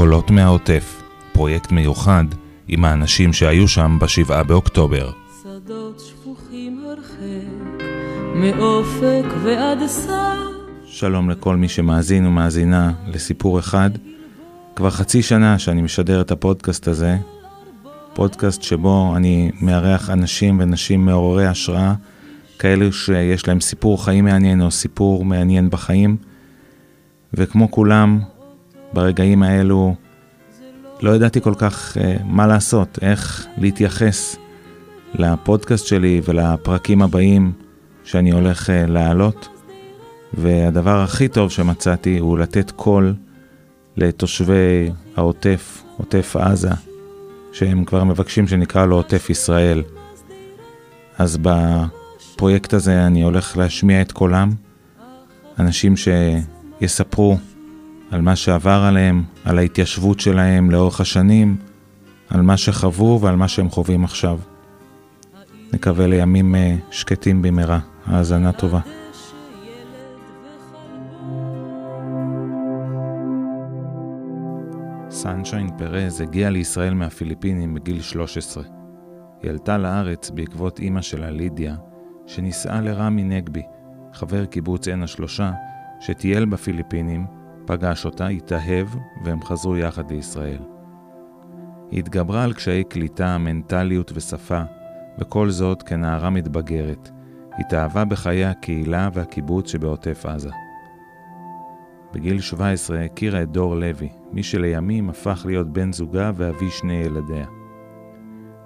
קולות מהעוטף, פרויקט מיוחד עם האנשים שהיו שם בשבעה באוקטובר. שדות שפוכים הרחק, מאופק ועד סף. שלום לכל מי שמאזין ומאזינה לסיפור אחד. כבר חצי שנה שאני משדר את הפודקאסט הזה, פודקאסט שבו אני מארח אנשים ונשים מעוררי השראה, כאלו שיש להם סיפור חיים מעניין או סיפור מעניין בחיים, וכמו כולם, ברגעים האלו לא ידעתי כל כך uh, מה לעשות, איך להתייחס לפודקאסט שלי ולפרקים הבאים שאני הולך uh, להעלות. והדבר הכי טוב שמצאתי הוא לתת קול לתושבי העוטף, עוטף עזה, שהם כבר מבקשים שנקרא לו עוטף ישראל. אז בפרויקט הזה אני הולך להשמיע את קולם, אנשים שיספרו על מה שעבר עליהם, על ההתיישבות שלהם לאורך השנים, על מה שחוו ועל מה שהם חווים עכשיו. נקווה לימים אה, שקטים במהרה. האזנה טובה. סנשיין פרז הגיעה לישראל מהפיליפינים בגיל 13. היא עלתה לארץ בעקבות אימא שלה, לידיה, שנישאה לרמי נגבי, חבר קיבוץ עין השלושה, שטייל בפיליפינים, פגש אותה, התאהב, והם חזרו יחד לישראל. היא התגברה על קשיי קליטה, מנטליות ושפה, וכל זאת כנערה מתבגרת. התאהבה בחיי הקהילה והקיבוץ שבעוטף עזה. בגיל 17 הכירה את דור לוי, מי שלימים הפך להיות בן זוגה ואבי שני ילדיה.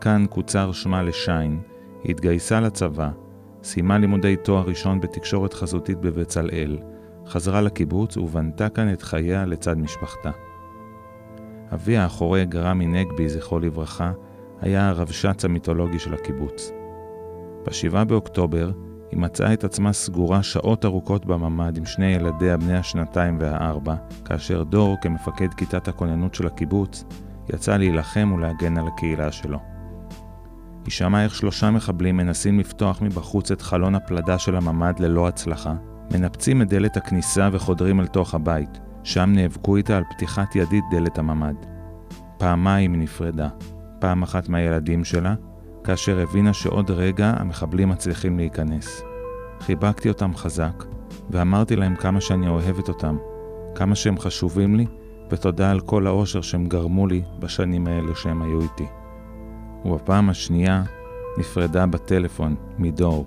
כאן קוצר שמה לשיין, היא התגייסה לצבא, סיימה לימודי תואר ראשון בתקשורת חזותית בבצלאל, חזרה לקיבוץ ובנתה כאן את חייה לצד משפחתה. אביה החורג, רמי נגבי, זכרו לברכה, היה הרבש"ץ המיתולוגי של הקיבוץ. ב-7 באוקטובר היא מצאה את עצמה סגורה שעות ארוכות בממ"ד עם שני ילדיה בני השנתיים והארבע, כאשר דור, כמפקד כיתת הכוננות של הקיבוץ, יצא להילחם ולהגן על הקהילה שלו. היא שמעה איך שלושה מחבלים מנסים לפתוח מבחוץ את חלון הפלדה של הממ"ד ללא הצלחה, מנפצים את דלת הכניסה וחודרים אל תוך הבית, שם נאבקו איתה על פתיחת ידית דלת הממ"ד. פעמיים נפרדה, פעם אחת מהילדים שלה, כאשר הבינה שעוד רגע המחבלים מצליחים להיכנס. חיבקתי אותם חזק, ואמרתי להם כמה שאני אוהבת אותם, כמה שהם חשובים לי, ותודה על כל האושר שהם גרמו לי בשנים האלו שהם היו איתי. ובפעם השנייה נפרדה בטלפון מדור.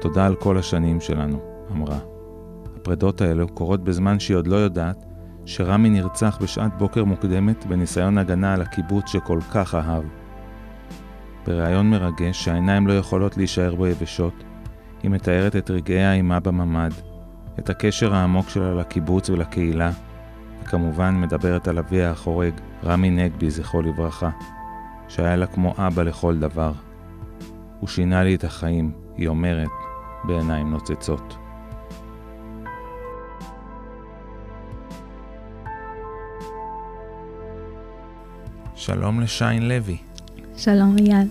תודה על כל השנים שלנו, אמרה. הפרדות האלו קורות בזמן שהיא עוד לא יודעת שרמי נרצח בשעת בוקר מוקדמת בניסיון הגנה על הקיבוץ שכל כך אהב. בריאיון מרגש שהעיניים לא יכולות להישאר בו יבשות, היא מתארת את רגעי האימה בממ"ד, את הקשר העמוק שלה לקיבוץ ולקהילה, וכמובן מדברת על אביה החורג, רמי נגבי, זכרו לברכה, שהיה לה כמו אבא לכל דבר. הוא שינה לי את החיים, היא אומרת, בעיניים נוצצות. שלום לשיין לוי. שלום אייל.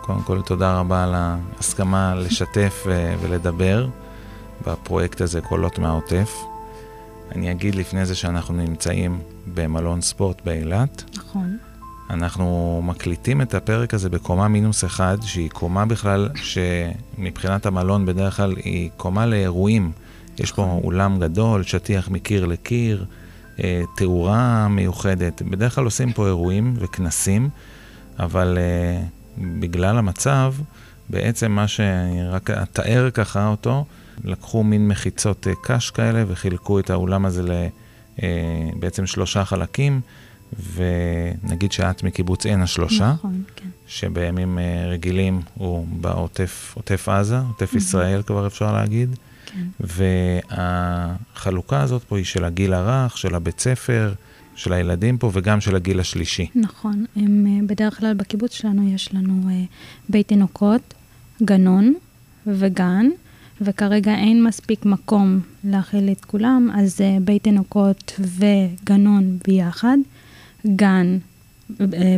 קודם כל, תודה רבה על ההסכמה לשתף ולדבר בפרויקט הזה, קולות מהעוטף. אני אגיד לפני זה שאנחנו נמצאים במלון ספורט באילת. נכון. אנחנו מקליטים את הפרק הזה בקומה מינוס אחד, שהיא קומה בכלל, שמבחינת המלון בדרך כלל היא קומה לאירועים. יש פה אולם גדול, שטיח מקיר לקיר, אה, תאורה מיוחדת. בדרך כלל עושים פה אירועים וכנסים, אבל אה, בגלל המצב, בעצם מה שאני רק אתאר ככה אותו, לקחו מין מחיצות אה, קש כאלה וחילקו את האולם הזה לבעצם שלושה חלקים. ונגיד שאת מקיבוץ עין השלושה, נכון, כן. שבימים רגילים הוא בעוטף עוטף עזה, עוטף ישראל כבר אפשר להגיד. כן. והחלוקה הזאת פה היא של הגיל הרך, של הבית ספר, של הילדים פה וגם של הגיל השלישי. נכון, הם, בדרך כלל בקיבוץ שלנו יש לנו בית תינוקות, גנון וגן, וכרגע אין מספיק מקום להכיל את כולם, אז בית תינוקות וגנון ביחד, גן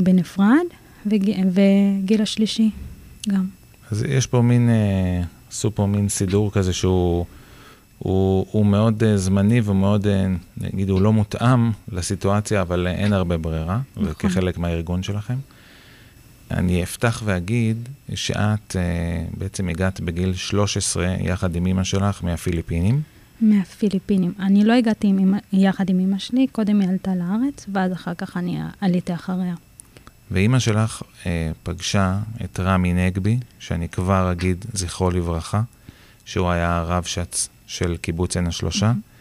בנפרד וגיל השלישי גם. אז יש פה מין... עשו פה מין סידור כזה שהוא הוא, הוא מאוד uh, זמני ומאוד, uh, נגיד, הוא לא מותאם לסיטואציה, אבל uh, אין הרבה ברירה, נכון. וכחלק מהארגון שלכם. אני אפתח ואגיד שאת uh, בעצם הגעת בגיל 13 יחד עם אימא שלך מהפיליפינים. מהפיליפינים. אני לא הגעתי עם יחד עם אמא שלי, קודם היא עלתה לארץ, ואז אחר כך אני עליתי אחריה. ואימא שלך אה, פגשה את רמי נגבי, שאני כבר אגיד זכרו לברכה, שהוא היה הרב שץ של קיבוץ עין השלושה. Mm-hmm.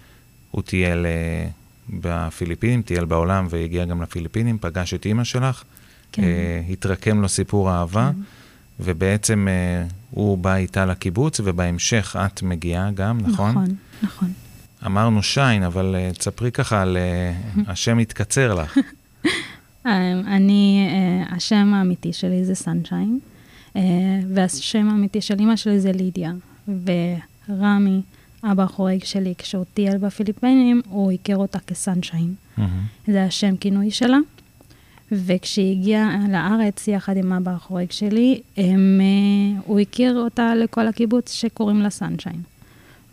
הוא טייל אה, בפיליפינים, טייל בעולם והגיע גם לפיליפינים, פגש את אימא שלך, כן. אה, התרקם לו סיפור אהבה, כן. ובעצם אה, הוא בא איתה לקיבוץ, ובהמשך את מגיעה גם, נכון? נכון, נכון. אמרנו שיין, אבל uh, תספרי ככה על uh, השם התקצר לך. אני, uh, השם האמיתי שלי זה סנשיין, uh, והשם האמיתי של אימא שלי זה לידיה. ורמי, אבא החורג שלי, כשהוא טייל בפיליפינים, הוא הכיר אותה כסנשיין. Mm-hmm. זה השם כינוי שלה. וכשהיא הגיעה לארץ יחד עם אבא החורג שלי, הם, הוא הכיר אותה לכל הקיבוץ שקוראים לה סנשיין.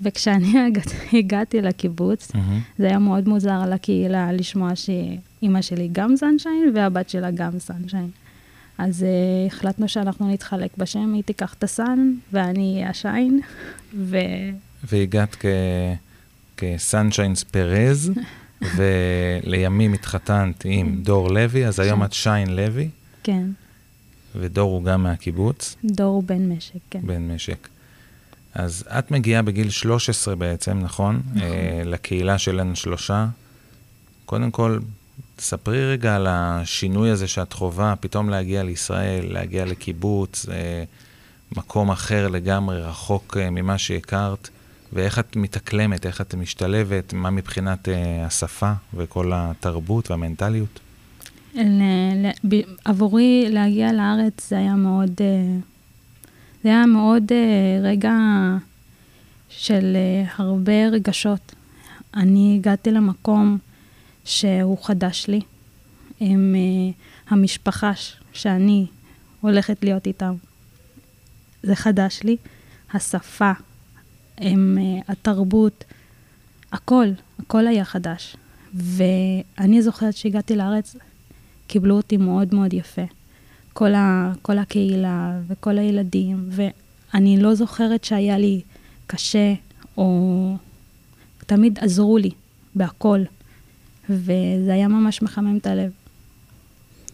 וכשאני הגעתי לקיבוץ, mm-hmm. זה היה מאוד מוזר לקהילה לשמוע שאימא שלי גם סנשיין והבת שלה גם סנשיין. אז uh, החלטנו שאנחנו נתחלק בשם, היא תיקח את הסן ואני השיין, ו... והגעת כ... כסנשיינס פרז, ולימים התחתנת עם דור לוי, אז היום את שיין לוי. כן. ודור הוא גם מהקיבוץ. דור הוא בן משק, כן. בן משק. אז את מגיעה בגיל 13 בעצם, נכון? נכון. אה, לקהילה שלנו שלושה. קודם כל, ספרי רגע על השינוי הזה שאת חווה, פתאום להגיע לישראל, להגיע לקיבוץ, אה, מקום אחר לגמרי, רחוק אה, ממה שהכרת, ואיך את מתאקלמת, איך את משתלבת, מה מבחינת אה, השפה וכל התרבות והמנטליות? עבורי להגיע לארץ זה היה מאוד... זה היה מאוד רגע של הרבה רגשות. אני הגעתי למקום שהוא חדש לי, עם uh, המשפחה שאני הולכת להיות איתם. זה חדש לי. השפה, עם uh, התרבות, הכל, הכל היה חדש. ואני זוכרת שהגעתי לארץ, קיבלו אותי מאוד מאוד יפה. כל, ה, כל הקהילה וכל הילדים, ואני לא זוכרת שהיה לי קשה, או תמיד עזרו לי בהכל, וזה היה ממש מחמם את הלב.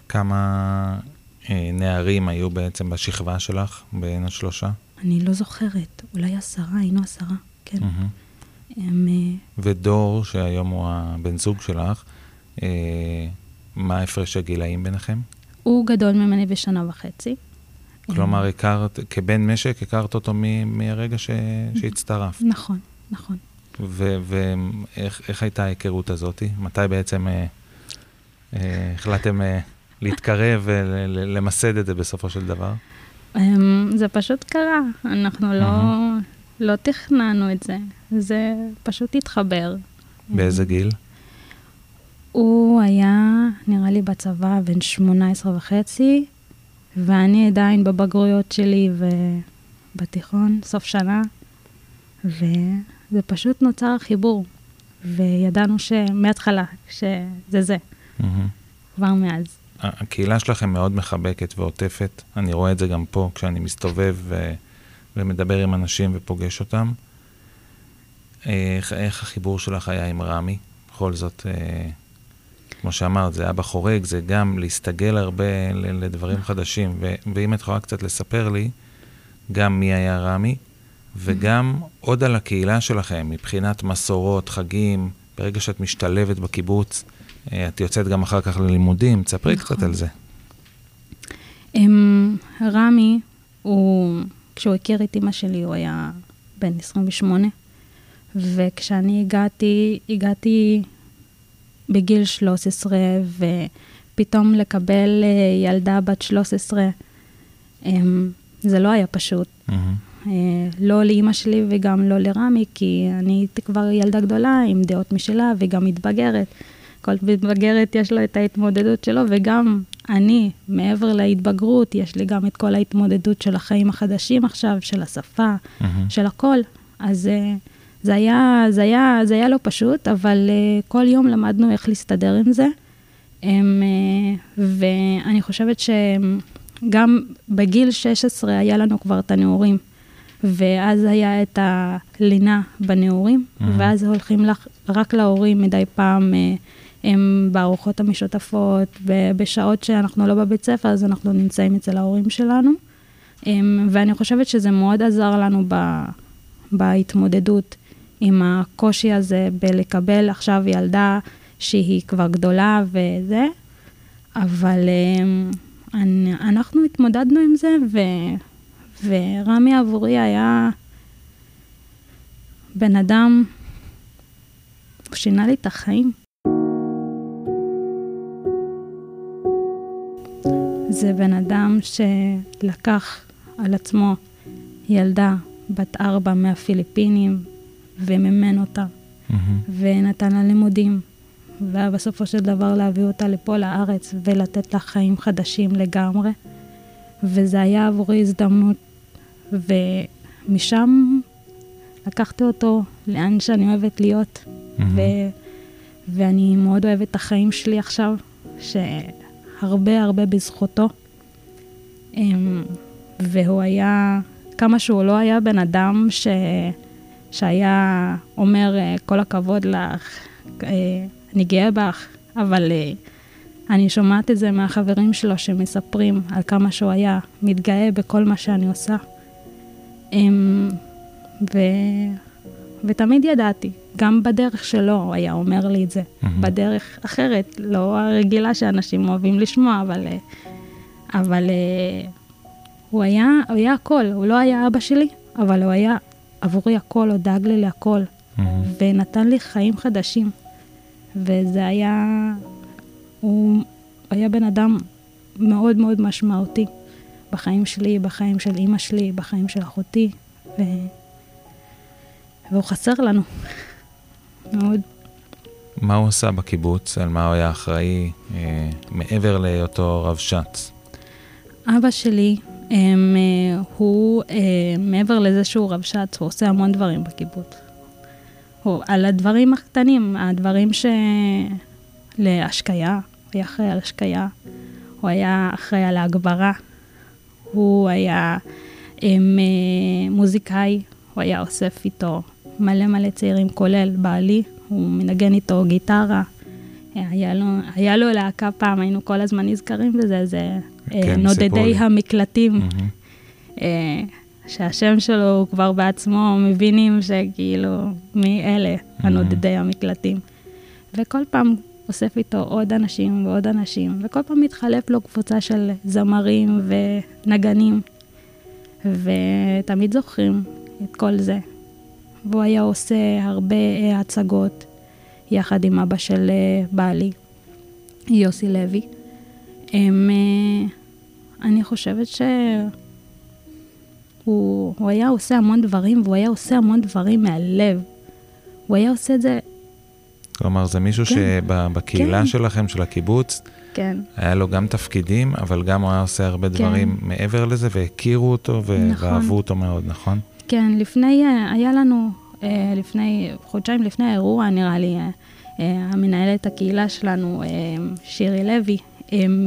כמה אה, נערים היו בעצם בשכבה שלך בין השלושה? אני לא זוכרת, אולי עשרה, היינו עשרה, כן. Mm-hmm. הם, אה, ודור, שהיום הוא הבן זוג שלך, אה, מה הפרש הגילאים ביניכם? הוא גדול ממני בשנה וחצי. כלומר, הכרת, כבן משק, הכרת אותו מ- מהרגע ש- שהצטרפת. נכון, נכון. ואיך הייתה ההיכרות הזאת? מתי בעצם אה, אה, החלטתם אה, להתקרב ולמסד את זה בסופו של דבר? אמ, זה פשוט קרה, אנחנו לא, לא תכננו את זה, זה פשוט התחבר. באיזה גיל? הוא היה, נראה לי, בצבא בן 18 וחצי, ואני עדיין בבגרויות שלי ובתיכון, סוף שנה, וזה פשוט נוצר חיבור, וידענו שמההתחלה, שזה זה, mm-hmm. כבר מאז. הקהילה שלכם מאוד מחבקת ועוטפת, אני רואה את זה גם פה, כשאני מסתובב ו... ומדבר עם אנשים ופוגש אותם. איך, איך החיבור שלך היה עם רמי? בכל זאת, אה, כמו שאמרת, זה אבא חורג, זה גם להסתגל הרבה לדברים חדשים. ו- ואם את יכולה קצת לספר לי, גם מי היה רמי, וגם עוד על הקהילה שלכם, מבחינת מסורות, חגים, ברגע שאת משתלבת בקיבוץ, אה, את יוצאת גם אחר כך ללימודים, תספרי נכון. קצת על זה. אמ, רמי, הוא, כשהוא הכיר את אימא שלי, הוא היה בן 28, וכשאני הגעתי, הגעתי בגיל 13, ופתאום לקבל אה, ילדה בת 13, אמ, זה לא היה פשוט. Mm-hmm. לא לאימא שלי וגם לא לרמי, כי אני הייתי כבר ילדה גדולה עם דעות משלה וגם מתבגרת. כל מתבגרת יש לו את ההתמודדות שלו, וגם אני, מעבר להתבגרות, יש לי גם את כל ההתמודדות של החיים החדשים עכשיו, של השפה, mm-hmm. של הכל. אז uh, זה היה, זה היה, זה היה לא פשוט, אבל uh, כל יום למדנו איך להסתדר עם זה. Um, uh, ואני חושבת שגם בגיל 16 היה לנו כבר את הנעורים, ואז היה את הלינה בנעורים, mm-hmm. ואז הולכים לך, רק להורים מדי פעם. Uh, הם בארוחות המשותפות, ובשעות שאנחנו לא בבית ספר, אז אנחנו נמצאים אצל ההורים שלנו. הם, ואני חושבת שזה מאוד עזר לנו ב, בהתמודדות עם הקושי הזה בלקבל עכשיו ילדה שהיא כבר גדולה וזה, אבל הם, אני, אנחנו התמודדנו עם זה, ו, ורמי עבורי היה בן אדם, הוא שינה לי את החיים. זה בן אדם שלקח על עצמו ילדה בת ארבע מהפיליפינים ומימן אותה, mm-hmm. ונתן לה לימודים, ובסופו של דבר להביא אותה לפה לארץ ולתת לה חיים חדשים לגמרי. וזה היה עבורי הזדמנות, ומשם לקחתי אותו לאן שאני אוהבת להיות, mm-hmm. ו... ואני מאוד אוהבת את החיים שלי עכשיו, ש... הרבה הרבה בזכותו. אמ, והוא היה, כמה שהוא לא היה בן אדם ש, שהיה אומר, אה, כל הכבוד לך, אה, אני גאה בך, אבל אה, אני שומעת את זה מהחברים שלו שמספרים על כמה שהוא היה מתגאה בכל מה שאני עושה. אמ, ו... ותמיד ידעתי, גם בדרך שלו הוא היה אומר לי את זה, mm-hmm. בדרך אחרת, לא הרגילה שאנשים אוהבים לשמוע, אבל, אה, אבל אה, הוא היה, הוא היה הכל, הוא לא היה אבא שלי, אבל הוא היה עבורי הכל, הוא דאג לי להכל, mm-hmm. ונתן לי חיים חדשים. וזה היה, הוא היה בן אדם מאוד מאוד משמעותי בחיים שלי, בחיים של אימא שלי, בחיים של אחותי, ו... והוא חסר לנו. מאוד. מה הוא עשה בקיבוץ? על מה הוא היה אחראי אה, מעבר להיותו רב שץ? אבא שלי, אה, הוא, אה, מעבר לזה שהוא רב שץ, הוא עושה המון דברים בקיבוץ. הוא, על הדברים הקטנים, הדברים ש... להשקיה, הוא היה אחראי על השקיה, הוא היה אחראי על ההגברה, הוא היה אה, מוזיקאי, הוא היה אוסף איתו מלא מלא צעירים, כולל בעלי, הוא מנגן איתו גיטרה. היה לו, היה לו להקה פעם, היינו כל הזמן נזכרים בזה, זה אה, כן, נודדי סיפורי. המקלטים. Mm-hmm. שהשם שלו הוא כבר בעצמו, מבינים שכאילו, מי אלה mm-hmm. הנודדי המקלטים. וכל פעם אוסף איתו עוד אנשים ועוד אנשים, וכל פעם מתחלף לו קבוצה של זמרים ונגנים, ותמיד זוכרים את כל זה. והוא היה עושה הרבה הצגות יחד עם אבא של אה, בעלי, יוסי לוי. הם, אה, אני חושבת שהוא היה עושה המון דברים, והוא היה עושה המון דברים מהלב. הוא היה עושה את זה... כלומר, זה מישהו כן, שבקהילה כן. שלכם, של הקיבוץ, כן. היה לו גם תפקידים, אבל גם הוא היה עושה הרבה כן. דברים מעבר לזה, והכירו אותו ו- נכון. ואהבו אותו מאוד, נכון? כן, לפני, אה, היה לנו, אה, לפני, חודשיים לפני האירוע, נראה לי, אה, המנהלת הקהילה שלנו, שירי לוי, הם,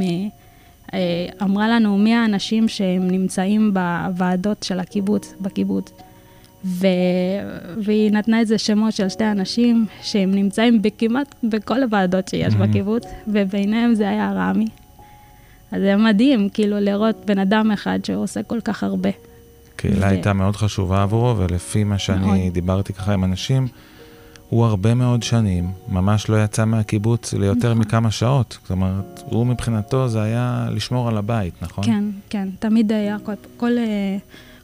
אמרה לנו מי האנשים שהם נמצאים בוועדות של הקיבוץ, בקיבוץ. ו... והיא נתנה איזה שמות של שתי אנשים שהם נמצאים בכמעט בכל הוועדות שיש mm-hmm. בקיבוץ, וביניהם זה היה רמי. אז זה מדהים, כאילו, לראות בן אדם אחד שעושה כל כך הרבה. הקהילה ו... הייתה מאוד חשובה עבורו, ולפי מה שאני מאוד. דיברתי ככה עם אנשים, הוא הרבה מאוד שנים ממש לא יצא מהקיבוץ ליותר נכון. מכמה שעות. זאת אומרת, הוא מבחינתו זה היה לשמור על הבית, נכון? כן, כן, תמיד היה כל, כל, אה,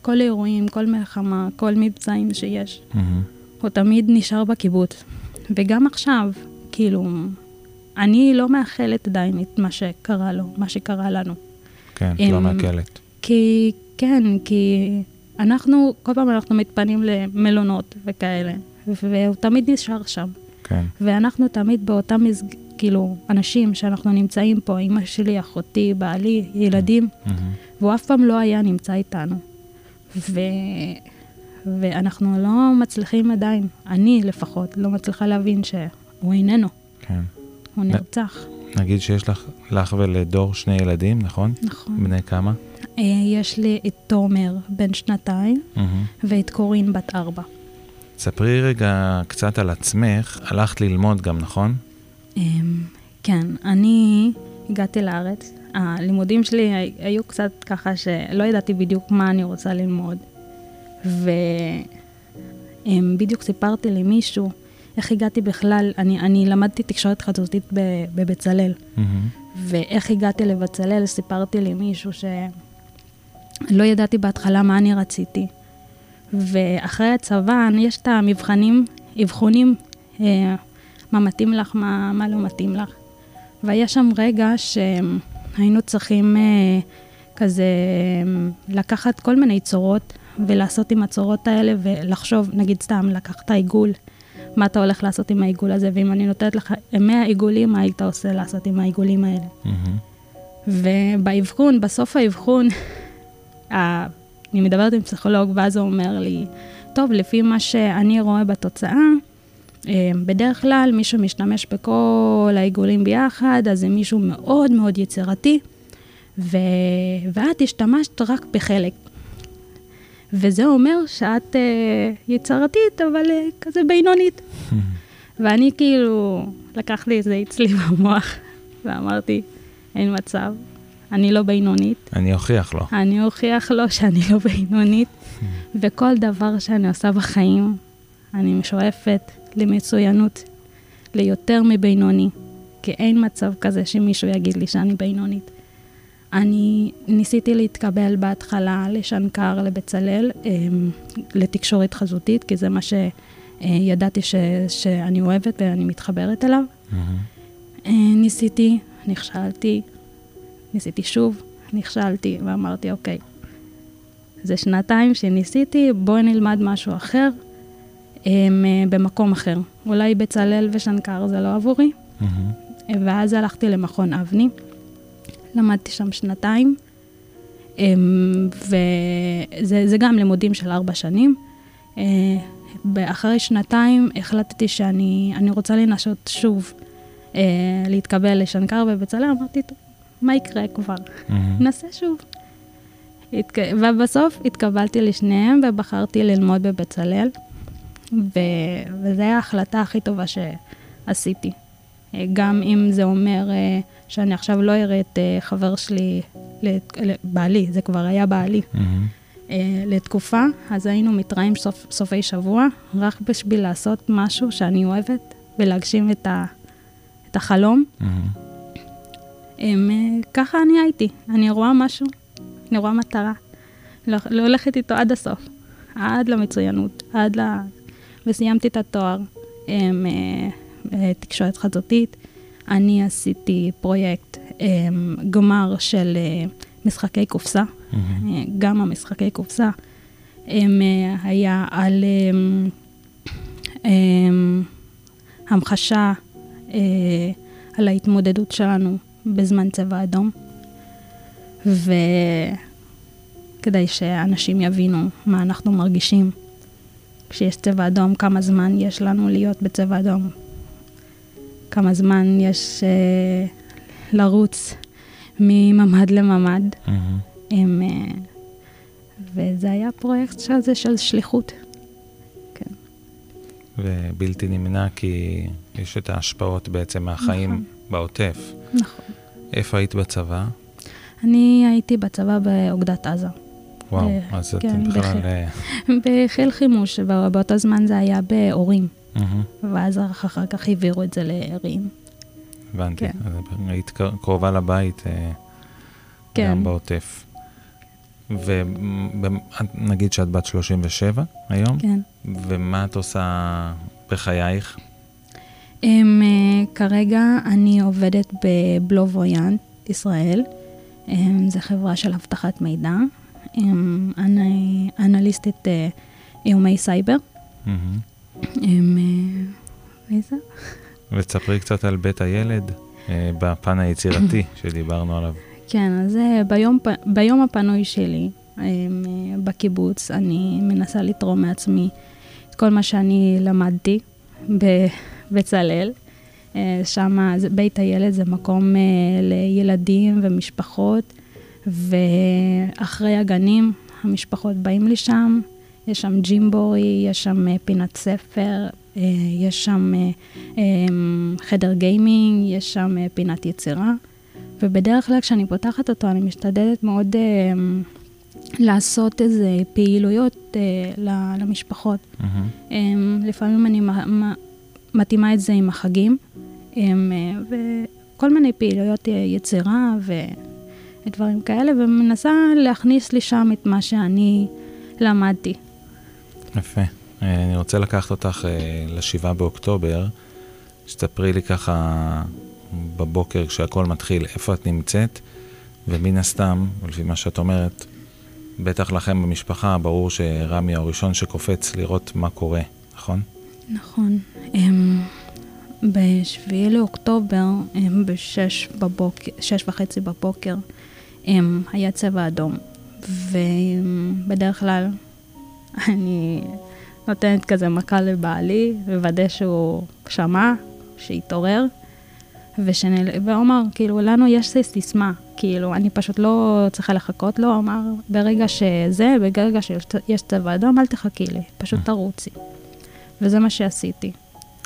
כל אירועים, כל מלחמה, כל מבצעים שיש. Mm-hmm. הוא תמיד נשאר בקיבוץ. וגם עכשיו, כאילו, אני לא מאחלת עדיין את מה שקרה לו, מה שקרה לנו. כן, את לא מאחלת. כי, כן, כי אנחנו, כל פעם אנחנו מתפנים למלונות וכאלה, והוא תמיד נשאר שם. כן. ואנחנו תמיד באותם, מזג... כאילו, אנשים שאנחנו נמצאים פה, אמא שלי, אחותי, בעלי, ילדים, mm-hmm. והוא אף פעם לא היה נמצא איתנו. ו... ואנחנו לא מצליחים עדיין, אני לפחות, לא מצליחה להבין שהוא איננו, כן. הוא נרצח. נגיד שיש לך, לך ולדור שני ילדים, נכון? נכון. בני כמה? אה, יש לי את תומר בן שנתיים מהמם. ואת קורין בת ארבע. ספרי רגע קצת על עצמך, הלכת ללמוד גם, נכון? אמ, כן, אני הגעתי לארץ, הלימודים שלי הי- היו קצת ככה שלא ידעתי בדיוק מה אני רוצה ללמוד. ובדיוק סיפרתי למישהו איך הגעתי בכלל, אני, אני למדתי תקשורת חזותית בבצלאל, מהמם. ואיך הגעתי לבצלאל, סיפרתי למישהו שלא ידעתי בהתחלה מה אני רציתי. ואחרי הצבא, יש את המבחנים, אבחונים, אה, מה מתאים לך, מה, מה לא מתאים לך. והיה שם רגע שהיינו צריכים אה, כזה אה, לקחת כל מיני צורות ולעשות עם הצורות האלה ולחשוב, נגיד סתם, לקחת עיגול, מה אתה הולך לעשות עם העיגול הזה, ואם אני נותנת לך 100 עיגולים, מה היית עושה לעשות עם העיגולים האלה? מהמם. ובאבחון, בסוף האבחון, אני מדברת עם פסיכולוג, ואז הוא אומר לי, טוב, לפי מה שאני רואה בתוצאה, אה, בדרך כלל מי שמשתמש בכל העיגולים ביחד, אז זה מישהו מאוד מאוד יצירתי, ו... ואת השתמשת רק בחלק. וזה אומר שאת אה, יצירתית, אבל אה, כזה בינונית. ואני כאילו, לקח לי איזה אצלי במוח, ואמרתי, אין מצב, אני לא בינונית. אני אוכיח לו. אני אוכיח לו שאני לא בינונית, וכל דבר שאני עושה בחיים, אני שואפת למצוינות, ליותר מבינוני, כי אין מצב כזה שמישהו יגיד לי שאני בינונית. אני ניסיתי להתקבל בהתחלה לשנקר, לבצלאל, אמ, לתקשורת חזותית, כי זה מה שידעתי ש, שאני אוהבת ואני מתחברת אליו. אה, ניסיתי, נכשלתי, ניסיתי שוב, נכשלתי, ואמרתי, אוקיי, זה שנתיים שניסיתי, בואי נלמד משהו אחר, במקום אחר. אולי בצלאל ושנקר זה לא עבורי, מהמם. ואז הלכתי למכון אבני, למדתי שם שנתיים, וזה זה גם לימודים של ארבע שנים. אה, אחרי שנתיים החלטתי שאני אני רוצה לנסות שוב אה, להתקבל לשנקר ובצלאל, אמרתי, "טוב, מה יקרה כבר? מהמם. נעשה שוב. התק... ובסוף התקבלתי לשניהם ובחרתי ללמוד בבצלאל, ו... וזו ההחלטה הכי טובה שעשיתי. אה, גם אם זה אומר אה, שאני עכשיו לא אראה את אה, חבר שלי, בעלי, זה כבר היה בעלי. אה, לתקופה, אז היינו מתראים סוף, סופי שבוע, רק בשביל לעשות משהו שאני אוהבת ולהגשים את, ה... את החלום. מהמם. הם, ככה אני הייתי, אני רואה משהו, אני רואה מטרה, לא, לא הולכת איתו עד הסוף, עד למצוינות, עד ל... וסיימתי את התואר הם, אה, אה, תקשורת חזותית. אני עשיתי פרויקט הם, גמר של אה, משחקי קופסה. אה, גם המשחקי קופסה, הם, אה, היה על הם, הם, המחשה על ההתמודדות שלנו בזמן צבע אדום, וכדי שאנשים יבינו מה אנחנו מרגישים כשיש צבע אדום, כמה זמן יש לנו להיות בצבע אדום, כמה זמן יש אה, לרוץ מממ"ד לממ"ד. מהמם. עם, אה, וזה היה פרויקט שזה של שליחות. כן. ובלתי נמנע כי יש את ההשפעות בעצם מהחיים נכון. בעוטף. נכון. איפה היית בצבא? אני הייתי בצבא באוגדת עזה. וואו, אה, אז את כן, בכלל... בחיל. אה, חימוש, בא- באותו זמן זה היה באורים, מהמם. ואז אחר כך העבירו את זה לערים. הבנתי. כן. אז היית קר- קרובה לבית, אה, כן. גם בעוטף. ונגיד שאת בת 37 היום, כן. ומה את עושה בחייך? הם, אה, כרגע אני עובדת בבלובויאנט ישראל, הם, זו חברה של אבטחת מידע, הם, אני אנליסטית אה, איומי סייבר. אה, איזה? ותספרי קצת על בית הילד, אה, בפן היצירתי שדיברנו עליו. כן, אז ביום, ביום הפנוי שלי, בקיבוץ. אני מנסה לתרום מעצמי את כל מה שאני למדתי בבצלאל. שם בית הילד זה מקום לילדים ומשפחות, ואחרי הגנים המשפחות באים לשם, יש שם ג'ימבורי, יש שם פינת ספר, יש שם חדר גיימינג, יש שם פינת יצירה. ובדרך כלל כשאני פותחת אותו, אני משתדלת מאוד אה, לעשות איזה פעילויות אה, למשפחות. Mm-hmm. אה, לפעמים אני מתאימה את זה עם החגים, אה, וכל מיני פעילויות יצירה ודברים כאלה, ומנסה להכניס לשם את מה שאני למדתי. יפה. אה, אני רוצה לקחת אותך אה, לשבעה באוקטובר, שתספרי לי ככה בבוקר כשהכול מתחיל, איפה את נמצאת, ומן הסתם, לפי מה שאת אומרת, בטח לכם במשפחה, ברור שרמי הוא הראשון שקופץ לראות מה קורה, נכון? נכון. אמ, ב-7 לאוקטובר, אמ, ב-6 בבוקר, שש וחצי בבוקר, אמ, היה צבע אדום. ובדרך כלל אני נותנת כזה מכה לבעלי, וודא שהוא שמע, שהתעורר. ושנל... והוא אמר, כאילו, לנו יש סיסמה, כאילו, אני פשוט לא צריכה לחכות לו, אמר, ברגע שזה, ברגע שיש צבע אדום, אל תחכי לי, פשוט אה. תרוצי. וזה מה שעשיתי.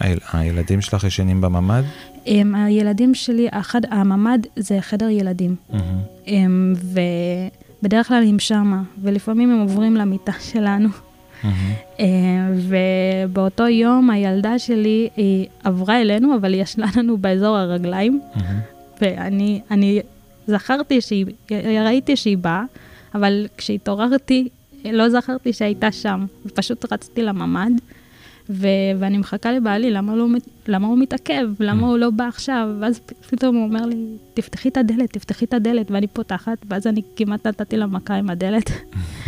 היל... הילדים שלך ישנים בממ"ד? הם, הילדים שלי, אחד, הממ"ד זה חדר ילדים. הם, ובדרך כלל הם שמה, ולפעמים הם עוברים למיטה שלנו. Mm-hmm. ובאותו יום הילדה שלי, היא עברה אלינו, אבל היא ישנה לנו באזור הרגליים, mm-hmm. ואני אני זכרתי שהיא, ראיתי שהיא באה, אבל כשהתעוררתי, לא זכרתי שהייתה שם, ופשוט רצתי לממ"ד. ו- ואני מחכה לבעלי, למה, לא, למה הוא מתעכב? למה הוא לא בא עכשיו? ואז פתאום הוא אומר לי, תפתחי את הדלת, תפתחי את הדלת, ואני פותחת, ואז אני כמעט נתתי לה מכה עם הדלת.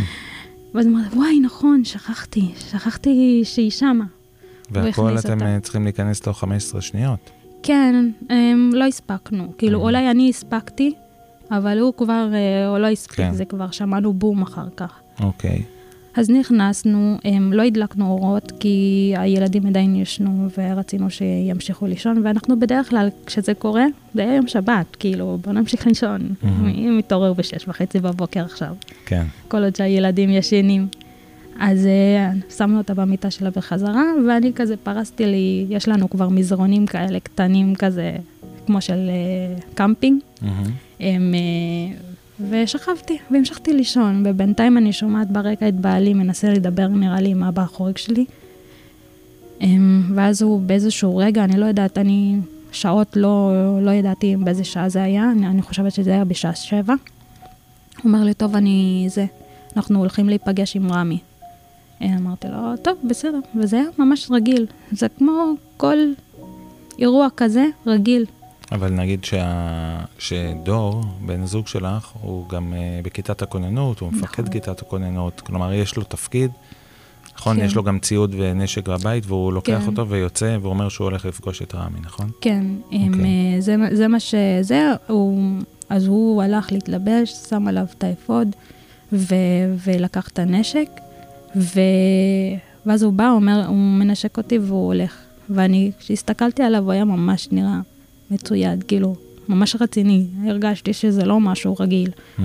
ואז אמרתי, וואי, נכון, שכחתי, שכחתי שהיא שמה. והכל אתם אותה. צריכים להיכנס תוך 15 שניות. כן, הם, לא הספקנו. כאילו, mm-hmm. אולי אני הספקתי, אבל הוא כבר, אה, הוא לא הספיק, כן. זה כבר שמענו בום אחר כך. אוקיי. אז נכנסנו, הם, לא הדלקנו אורות, כי הילדים עדיין ישנו, ורצינו שימשיכו לישון, ואנחנו בדרך כלל, כשזה קורה, זה היה יום שבת, כאילו, בוא נמשיך לישון. Mm-hmm. מי מתעורר בשש וחצי בבוקר עכשיו? כן. כל עוד שהילדים ישנים. אז uh, שמנו אותה במיטה שלה בחזרה, ואני כזה פרסתי לי, יש לנו כבר מזרונים כאלה קטנים כזה, כמו של uh, קמפינג. Mm-hmm. הם, uh, ושכבתי, והמשכתי לישון, ובינתיים אני שומעת ברקע את בעלי מנסה לדבר, נראה לי, עם אבא החורג שלי. אמ, ואז הוא באיזשהו רגע, אני לא יודעת, אני שעות לא, לא ידעתי באיזה שעה זה היה, אני, אני חושבת שזה היה בשעה שבע. הוא אומר לי, טוב, אני זה, אנחנו הולכים להיפגש עם רמי. אה, אמרתי לו, טוב, בסדר, וזה היה ממש רגיל. זה כמו כל אירוע כזה, רגיל. אבל נגיד שה... שדור, בן הזוג שלך, הוא גם uh, בכיתת הכוננות, הוא מפקד נכון. כיתת הכוננות, כלומר, יש לו תפקיד, נכון? כן. יש לו גם ציוד ונשק בבית, והוא לוקח כן. אותו ויוצא, והוא אומר שהוא הולך לפגוש את רמי, נכון? כן, okay. אוקיי. uh, זה, זה מה שזה, הוא, אז הוא הלך להתלבש, שם עליו את האפוד, ו, ולקח את הנשק, ו, ואז הוא בא, אומר, הוא מנשק אותי והוא הולך. ואני, כשהסתכלתי עליו, הוא היה ממש נראה מצויד, כאילו, ממש רציני. הרגשתי שזה לא משהו רגיל. Mm-hmm.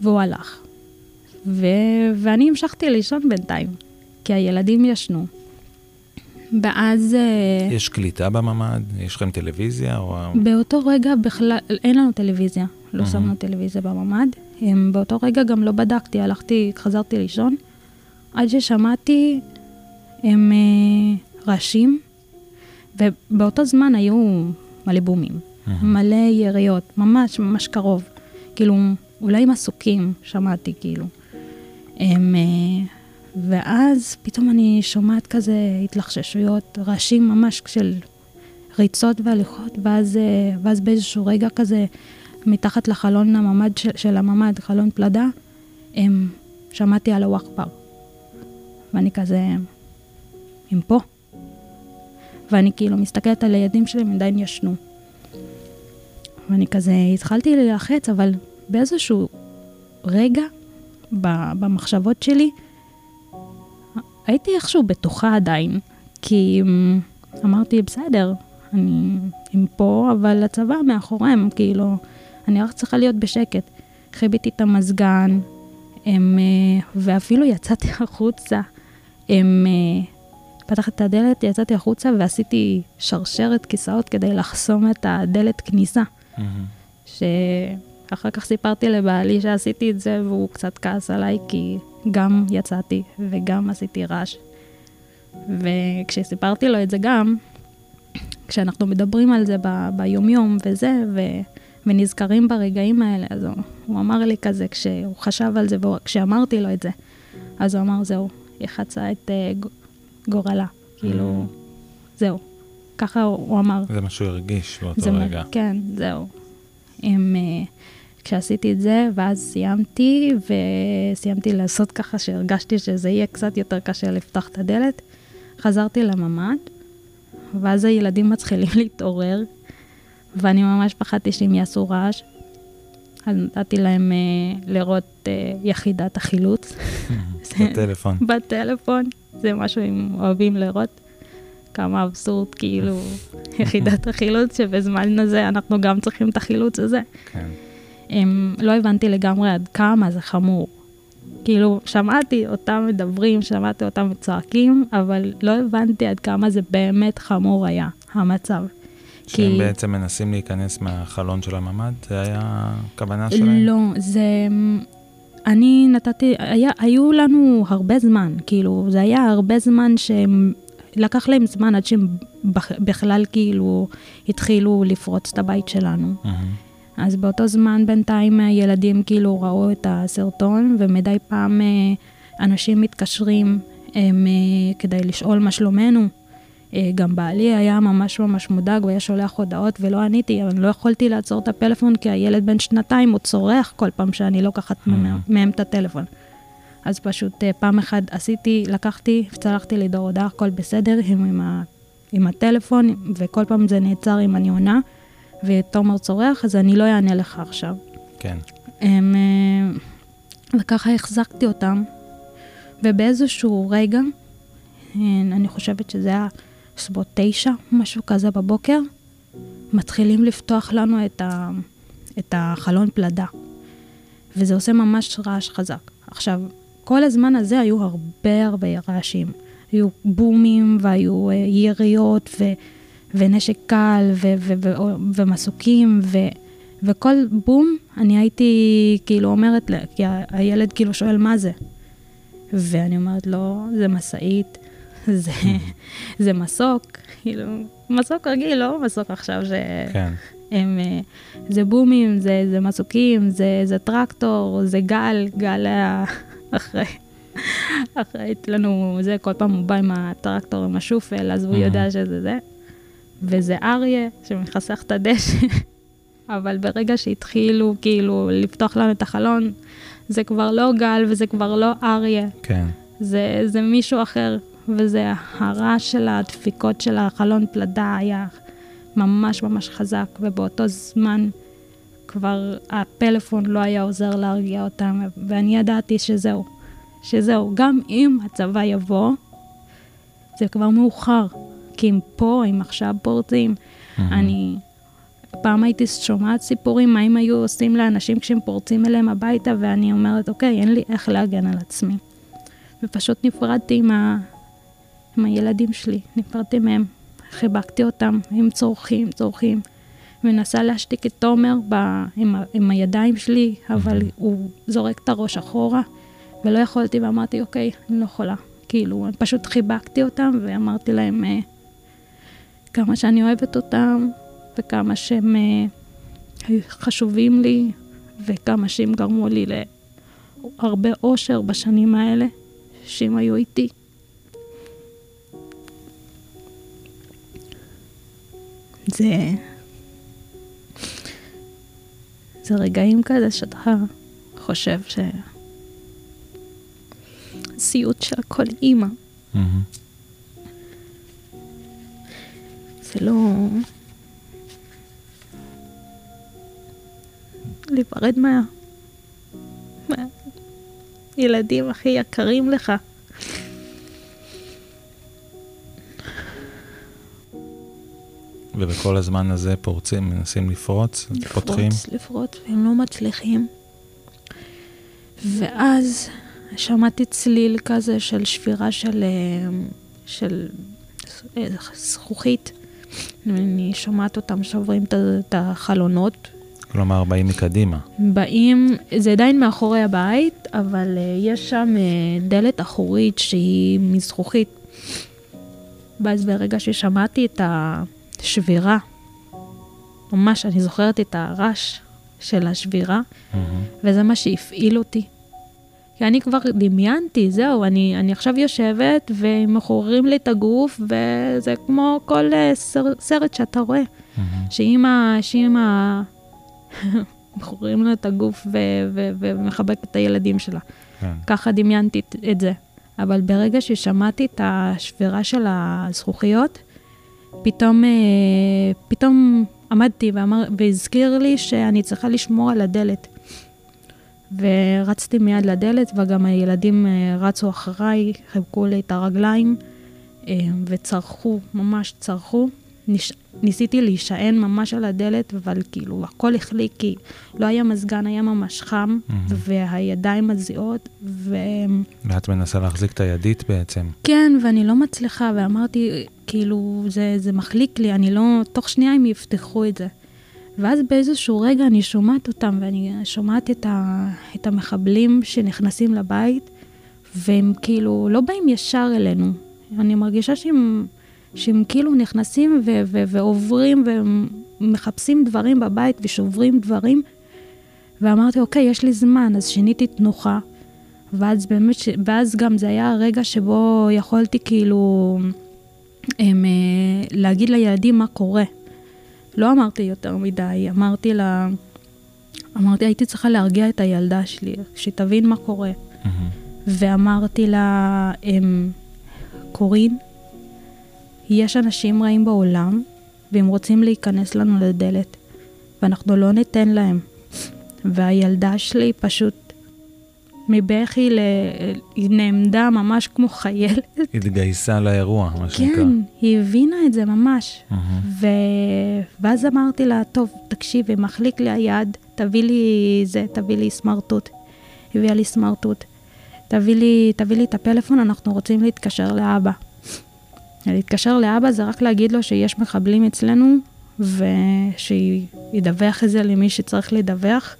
והוא הלך. ו... ואני המשכתי לישון בינתיים, כי הילדים ישנו. ואז... אה, יש קליטה בממ"ד? יש לכם טלוויזיה? או... באותו רגע בכלל, אין לנו טלוויזיה. לא mm-hmm. שמנו טלוויזיה בממ"ד. באותו רגע גם לא בדקתי, הלכתי, חזרתי לישון, עד ששמעתי הם אה, רעשים, ובאותו זמן היו מלא בומים, mm-hmm. מלא יריות, ממש ממש קרוב. כאילו, אולי מסוקים, שמעתי, כאילו. הם, אה, ואז פתאום אני שומעת כזה התלחששויות, רעשים ממש של ריצות והליכות, ואז, אה, ואז באיזשהו רגע כזה, מתחת לחלון הממ"ד של, של הממ"ד, חלון פלדה, הם, שמעתי על הוואקבר. ואני כזה, הם פה. ואני כאילו מסתכלת על הילדים שלי, הם עדיין ישנו. ואני כזה התחלתי להילחץ, אבל באיזשהו רגע, במחשבות שלי, הייתי איכשהו בטוחה עדיין, כי אמ, אמרתי, בסדר, אני עם פה, אבל הצבא מאחוריהם, כאילו, אני רק צריכה להיות בשקט. חיביתי את המזגן, הם, אה, ואפילו יצאתי החוצה. הם, אה, פתח את הדלת, יצאתי החוצה ועשיתי שרשרת כיסאות כדי לחסום את הדלת כניסה. Mm-hmm. שאחר כך סיפרתי לבעלי שעשיתי את זה, והוא קצת כעס עליי, כי גם יצאתי וגם עשיתי רעש. וכשסיפרתי לו את זה גם, כשאנחנו מדברים על זה ב- ביומיום וזה, ו- ונזכרים ברגעים האלה, אז הוא, הוא אמר לי כזה, כשהוא חשב על זה, וכשאמרתי לו את זה, אז הוא אמר, זהו, היא חצה את uh, גורלה, כאילו, mm. זהו. ככה הוא, אמר. זה מה שהוא הרגיש באותו זה רגע. כן, זהו. עם, uh, כשעשיתי את זה, ואז סיימתי, וסיימתי לעשות ככה שהרגשתי שזה יהיה קצת יותר קשה לפתוח את הדלת, חזרתי לממ"ד, ואז הילדים מתחילים להתעורר, ואני ממש פחדתי שהם יעשו רעש. אז נתתי להם uh, לראות uh, יחידת החילוץ. בטלפון. בטלפון, זה משהו הם אוהבים לראות. כמה אבסורד, כאילו, יחידת החילוץ, שבזמן הזה אנחנו גם צריכים את החילוץ הזה. כן. הם, לא הבנתי לגמרי עד כמה זה חמור. כאילו, שמעתי אותם מדברים, שמעתי אותם צועקים, אבל לא הבנתי עד כמה זה באמת חמור היה, המצב. שהם כי... בעצם מנסים להיכנס מהחלון של הממ"ד? זה היה הכוונה שלהם? לא, זה... אני נתתי, היה, היו לנו הרבה זמן, כאילו, זה היה הרבה זמן שהם, לקח להם זמן עד שהם בכלל כאילו התחילו לפרוץ את הבית שלנו. Mm-hmm. אז באותו זמן בינתיים הילדים כאילו ראו את הסרטון, ומדי פעם אה, אנשים מתקשרים הם, אה, כדי לשאול מה שלומנו. אה, גם בעלי היה ממש ממש מודאג, הוא היה שולח הודעות ולא עניתי, אבל לא יכולתי לעצור את הפלאפון, כי הילד בן שנתיים, הוא צורח כל פעם שאני לוקחת mm-hmm. מהם את הטלפון. אז פשוט פעם אחת עשיתי, לקחתי, צלחתי לדור הודעה, הכל בסדר עם, עם, ה, עם הטלפון, וכל פעם זה נעצר אם אני עונה. ותומר צורח, אז אני לא אענה לך עכשיו. כן. הם, אה, וככה החזקתי אותם, ובאיזשהו רגע, אה, אני חושבת שזה היה סביבות תשע, משהו כזה בבוקר, מתחילים לפתוח לנו את, ה, את החלון פלדה, וזה עושה ממש רעש חזק. עכשיו, כל הזמן הזה היו הרבה הרבה רעשים. היו בומים והיו אה, יריות ו... ונשק קל, ו- ו- ו- ומסוקים, ו- וכל בום, אני הייתי כאילו אומרת, כי הילד כאילו שואל מה זה. ואני אומרת לו, זה משאית, זה, זה מסוק, כאילו, מסוק רגיל, לא מסוק עכשיו ש... כן. הם, אה, זה בומים, זה, זה מסוקים, זה, זה טרקטור, זה גל, גל היה אחרי, אחראית לנו, זה, כל פעם הוא בא עם הטרקטור, עם השופל, אז הוא יודע שזה זה. וזה אריה שמכסח את הדשא. אבל ברגע שהתחילו כאילו לפתוח לנו את החלון, זה כבר לא גל וזה כבר לא אריה. כן. זה, זה מישהו אחר, וזה הרעש של הדפיקות של החלון פלדה היה ממש ממש חזק, ובאותו זמן כבר הפלאפון לא היה עוזר להרגיע אותם, ואני ידעתי שזהו, שזהו, גם אם הצבא יבוא, זה כבר מאוחר. כי אם פה, אם עכשיו פורצים, mm-hmm. אני... פעם הייתי שומעת סיפורים, מה הם היו עושים לאנשים כשהם פורצים אליהם הביתה, ואני אומרת, אוקיי, אין לי איך להגן על עצמי. ופשוט נפרדתי עם, ה... עם הילדים שלי, נפרדתי מהם, חיבקתי אותם, הם צורכים, צורכים. מנסה להשתיק את תומר ב... עם, ה... עם הידיים שלי, אבל mm-hmm. הוא זורק את הראש אחורה, ולא יכולתי, ואמרתי, אוקיי, אני לא יכולה. כאילו, פשוט חיבקתי אותם ואמרתי להם, אה, כמה שאני אוהבת אותם, וכמה שהם uh, חשובים לי, וכמה שהם גרמו לי להרבה אושר בשנים האלה, שהם היו איתי. זה... זה רגעים כאלה שאתה חושב ש... סיוט של כל אימא. Mm-hmm. זה לא... להיפרד מה... ילדים הכי יקרים לך. ובכל הזמן הזה פורצים, מנסים לפרוץ, פותחים. לפרוץ, לפרוץ, והם לא מצליחים. ואז שמעתי צליל כזה של שבירה של, אה, של זכוכית. אני שומעת אותם שוברים את ה- החלונות. כלומר, באים מקדימה. באים, זה עדיין מאחורי הבית, אבל אה, יש שם אה, דלת אחורית שהיא מזכוכית. ואז ברגע ששמעתי את השבירה, ממש, אני זוכרת את הרעש של השבירה, מהמם. וזה מה שהפעיל אותי. כי אני כבר דמיינתי, זהו, אני, אני עכשיו יושבת ומחוררים לי את הגוף, וזה כמו כל אה, סר, סרט שאתה רואה. מהמם. שאימא, שאימא מחוררים לה את הגוף ו- ו- ומחבקת את הילדים שלה. כן. ככה דמיינתי את- את זה. אבל ברגע ששמעתי את השבירה של הזכוכיות, פתאום, אה, פתאום עמדתי ואמר, והזכיר לי שאני צריכה לשמור על הדלת. ורצתי מיד לדלת, וגם הילדים אה, רצו אחריי, חיבקו לי את הרגליים, אה, וצרחו, ממש צרחו. נש... ניסיתי להישען ממש על הדלת, אבל כאילו הכל החליק, כי לא היה מזגן, היה ממש חם, מהמם. והידיים מזיעות, ו... ואת מנסה להחזיק את הידית בעצם. כן, ואני לא מצליחה, ואמרתי, כאילו, זה, זה מחליק לי, אני לא, תוך שנייה הם יפתחו את זה. ואז באיזשהו רגע אני שומעת אותם, ואני שומעת את, ה, את המחבלים שנכנסים לבית, והם כאילו לא באים ישר אלינו. אני מרגישה שהם, שהם כאילו נכנסים ו, ו, ועוברים ומחפשים דברים בבית ושוברים דברים. ואמרתי, אוקיי, יש לי זמן, אז שיניתי תנוחה. ואז באמת, ש... ואז גם זה היה הרגע שבו יכולתי כאילו הם, אה, להגיד לילדים מה קורה. לא אמרתי יותר מדי, אמרתי לה, אמרתי, הייתי צריכה להרגיע את הילדה שלי, שתבין מה קורה. מהמם. ואמרתי לה, הם, קורין, יש אנשים רעים בעולם, והם רוצים להיכנס לנו לדלת, ואנחנו לא ניתן להם. והילדה שלי פשוט מבכי, ל... היא נעמדה ממש כמו חיילת. התגייסה לאירוע, מה שנקרא. כן, היא הבינה את זה ממש. מהמם. ו... ואז אמרתי לה, טוב, תקשיבי, מחליק לי היד, תביא לי זה, תביא לי סמרטוט. הביאה לי סמרטוט. תביא לי, תביא לי את הפלאפון, אנחנו רוצים להתקשר לאבא. להתקשר לאבא זה רק להגיד לו שיש מחבלים אצלנו, ושידווח את זה למי שצריך לדווח.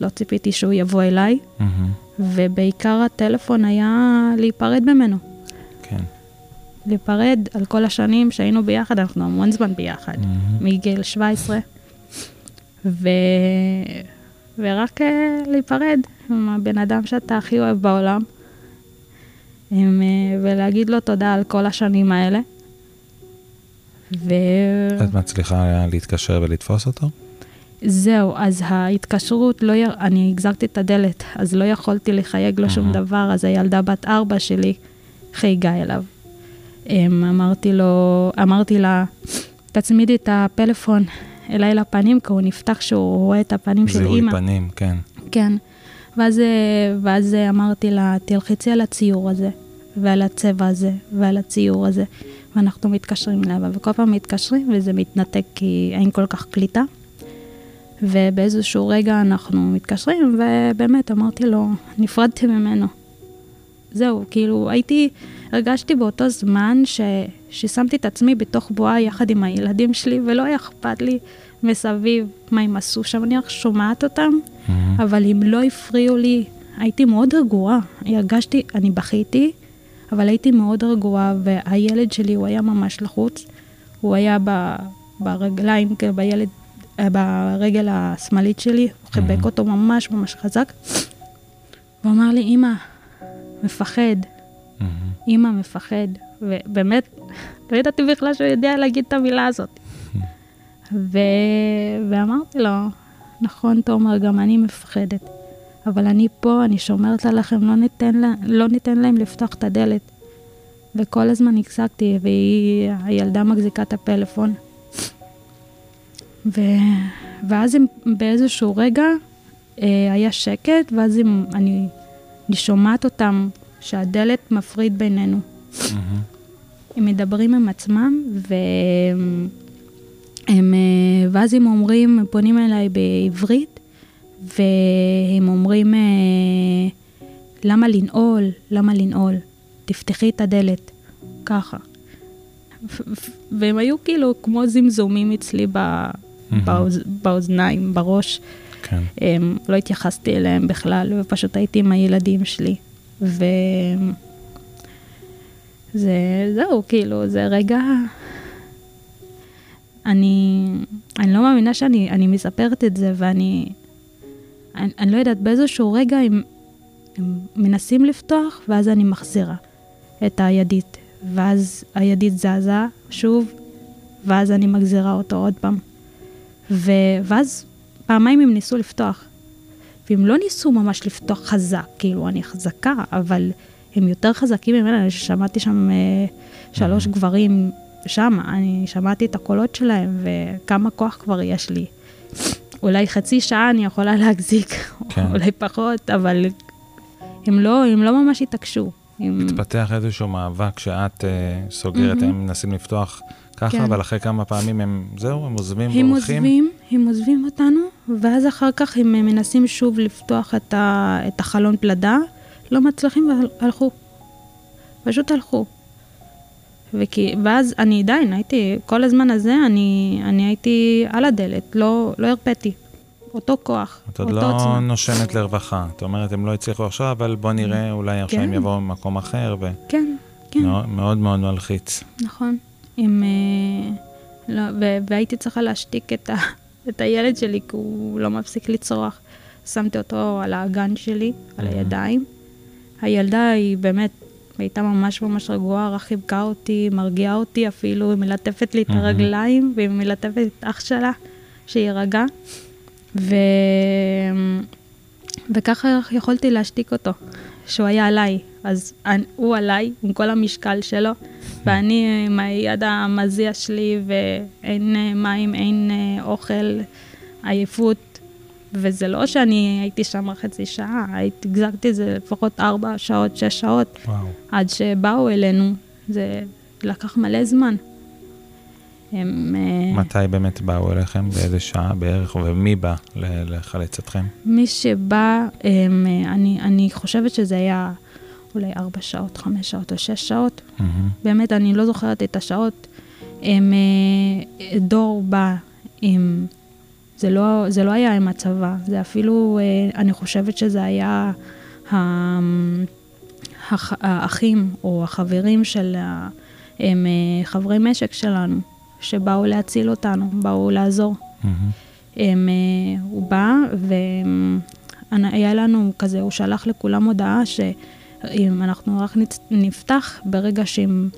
לא ציפיתי שהוא יבוא אליי, מהמם. ובעיקר הטלפון היה להיפרד ממנו. כן. להיפרד על כל השנים שהיינו ביחד, אנחנו המון זמן ביחד, מהמם. מגיל 17. ו... ורק אה, להיפרד עם הבן אדם שאתה הכי אוהב בעולם, עם, אה, ולהגיד לו תודה על כל השנים האלה. וזהו, את מצליחה להתקשר ולתפוס אותו? אז ההתקשרות, לא י... אני הגזרתי את הדלת, אז לא יכולתי לחייג לו שום. דבר, אז הילדה בת ארבע שלי חייגה אליו. אמ, אמרתי לו, אמרתי לה, תצמידי את הפלאפון אליי לפנים, כי הוא נפתח כשהוא רואה את הפנים של זיהוי אימא. פנים, כן. כן. ואז, אה, ואז אה, אמרתי לה, תלחצי על הציור הזה, ועל הצבע הזה, ועל הציור הזה, ואנחנו מתקשרים לאבא, וכל פעם מתקשרים וזה מתנתק כי אין כל כך קליטה. ובאיזשהו רגע אנחנו מתקשרים, ובאמת אמרתי לו, נפרדתי ממנו. זהו, כאילו הייתי, הרגשתי באותו זמן ש, ששמתי את עצמי בתוך בועה יחד עם הילדים שלי, ולא היה אכפת לי מסביב מה הם עשו שם, אני רק שומעת אותם. אבל הם לא הפריעו לי, הייתי מאוד רגועה. הרגשתי, אני בכיתי, אבל הייתי מאוד רגועה, והילד שלי, הוא היה ממש לחוץ. הוא היה ב, ברגליים, כאילו בילד, אה, ברגל השמאלית שלי, הוא חיבק. אותו ממש ממש חזק. הוא אמר לי, אמא, מפחד. אמא מפחד. ובאמת, לא ידעתי בכלל שהוא יודע להגיד את המילה הזאת. ו... ואמרתי לו, נכון, תומר, גם אני מפחדת. אבל אני פה, אני שומרת עליכם, לא ניתן, לה, לא ניתן להם לפתוח את הדלת. וכל הזמן החזקתי, והילדה מחזיקה את הפלאפון. ו... ואז הם, באיזשהו רגע אה, היה שקט, ואז הם, אני אני שומעת אותם, שהדלת מפריד בינינו. מהמם. הם מדברים עם עצמם, והם, הם, אה, ואז הם אומרים, הם פונים אליי בעברית, והם אומרים, אה, למה לנעול? למה לנעול? תפתחי את הדלת. ככה. והם היו כאילו כמו זמזומים אצלי ב-. באוז, באוזניים, בראש. כן. הם, לא התייחסתי אליהם בכלל, ופשוט הייתי עם הילדים שלי. ו... זה, זהו, כאילו, זה רגע... אני, אני לא מאמינה שאני אני מספרת את זה, ואני... אני, אני לא יודעת, באיזשהו רגע הם, הם מנסים לפתוח, ואז אני מחזירה את הידית. ואז הידית זזה שוב, ואז אני מחזירה אותו עוד פעם. ו... ואז פעמיים הם ניסו לפתוח. והם לא ניסו ממש לפתוח חזק, כאילו, אני חזקה, אבל הם יותר חזקים ממנה, אני שמעתי שם אה, שלוש גברים שם, אני שמעתי את הקולות שלהם, וכמה כוח כבר יש לי. אולי חצי שעה אני יכולה להחזיק, כן. אולי פחות, אבל הם לא, הם לא ממש התעקשו. הם... מתפתח איזשהו מאבק שאת אה, סוגרת, מהמם. הם מנסים לפתוח ככה, כן. אבל אחרי כמה פעמים הם, זהו, הם עוזבים הם והולכים. עוזבים, הם עוזבים אותנו, ואז אחר כך הם מנסים שוב לפתוח את, ה, את החלון פלדה, לא מצליחים והלכו. פשוט הלכו. וכי, ואז אני עדיין הייתי, כל הזמן הזה אני, אני הייתי על הדלת, לא, לא הרפאתי. אותו כוח, את עוד אותו לא עוצמה. נושמת לרווחה. את אומרת, הם לא הצליחו עכשיו, אבל בוא נראה, אולי עכשיו הם כן. יבואו ממקום אחר, כן, כן. ומאוד מאוד מאוד מלחיץ. נכון. עם, אה, לא, ו- והייתי צריכה להשתיק את, ה, את הילד שלי, כי הוא לא מפסיק לצרוח. שמתי אותו על האגן שלי, על. הידיים. הילדה היא באמת, הייתה ממש ממש רגועה, רק חיבקה אותי, מרגיעה אותי אפילו, היא מלטפת לי את. הרגליים, והיא מלטפת את אח שלה, שיירגע. ו... וככה יכולתי להשתיק אותו, שהוא היה עליי. אז אני- הוא עליי, עם כל המשקל שלו, ואני עם היד המזיע שלי, ואין אה, מים, אין אה, אוכל, עייפות. וזה לא שאני הייתי שם חצי שעה, הייתי, הגזקתי את זה לפחות ארבע שעות, שש שעות, וואו. עד שבאו אלינו. זה לקח מלא זמן. הם... אה, מתי באמת באו אליכם? באיזה שעה בערך? ומי בא לחלץ אתכם? מי שבא, הם, אה, אני, אני חושבת שזה היה אולי ארבע שעות, חמש שעות או שש שעות. מהמם. באמת, אני לא זוכרת את השעות. הם, אה, דור בא עם... זה לא, זה לא היה עם הצבא, זה אפילו, אה, אני חושבת שזה היה הח- האחים או החברים של הם אה, חברי משק שלנו, שבאו להציל אותנו, באו לעזור. מהמם. הם, אה, הוא בא והיה לנו כזה, הוא שלח לכולם הודעה שאם אנחנו רק נפתח ברגע שהם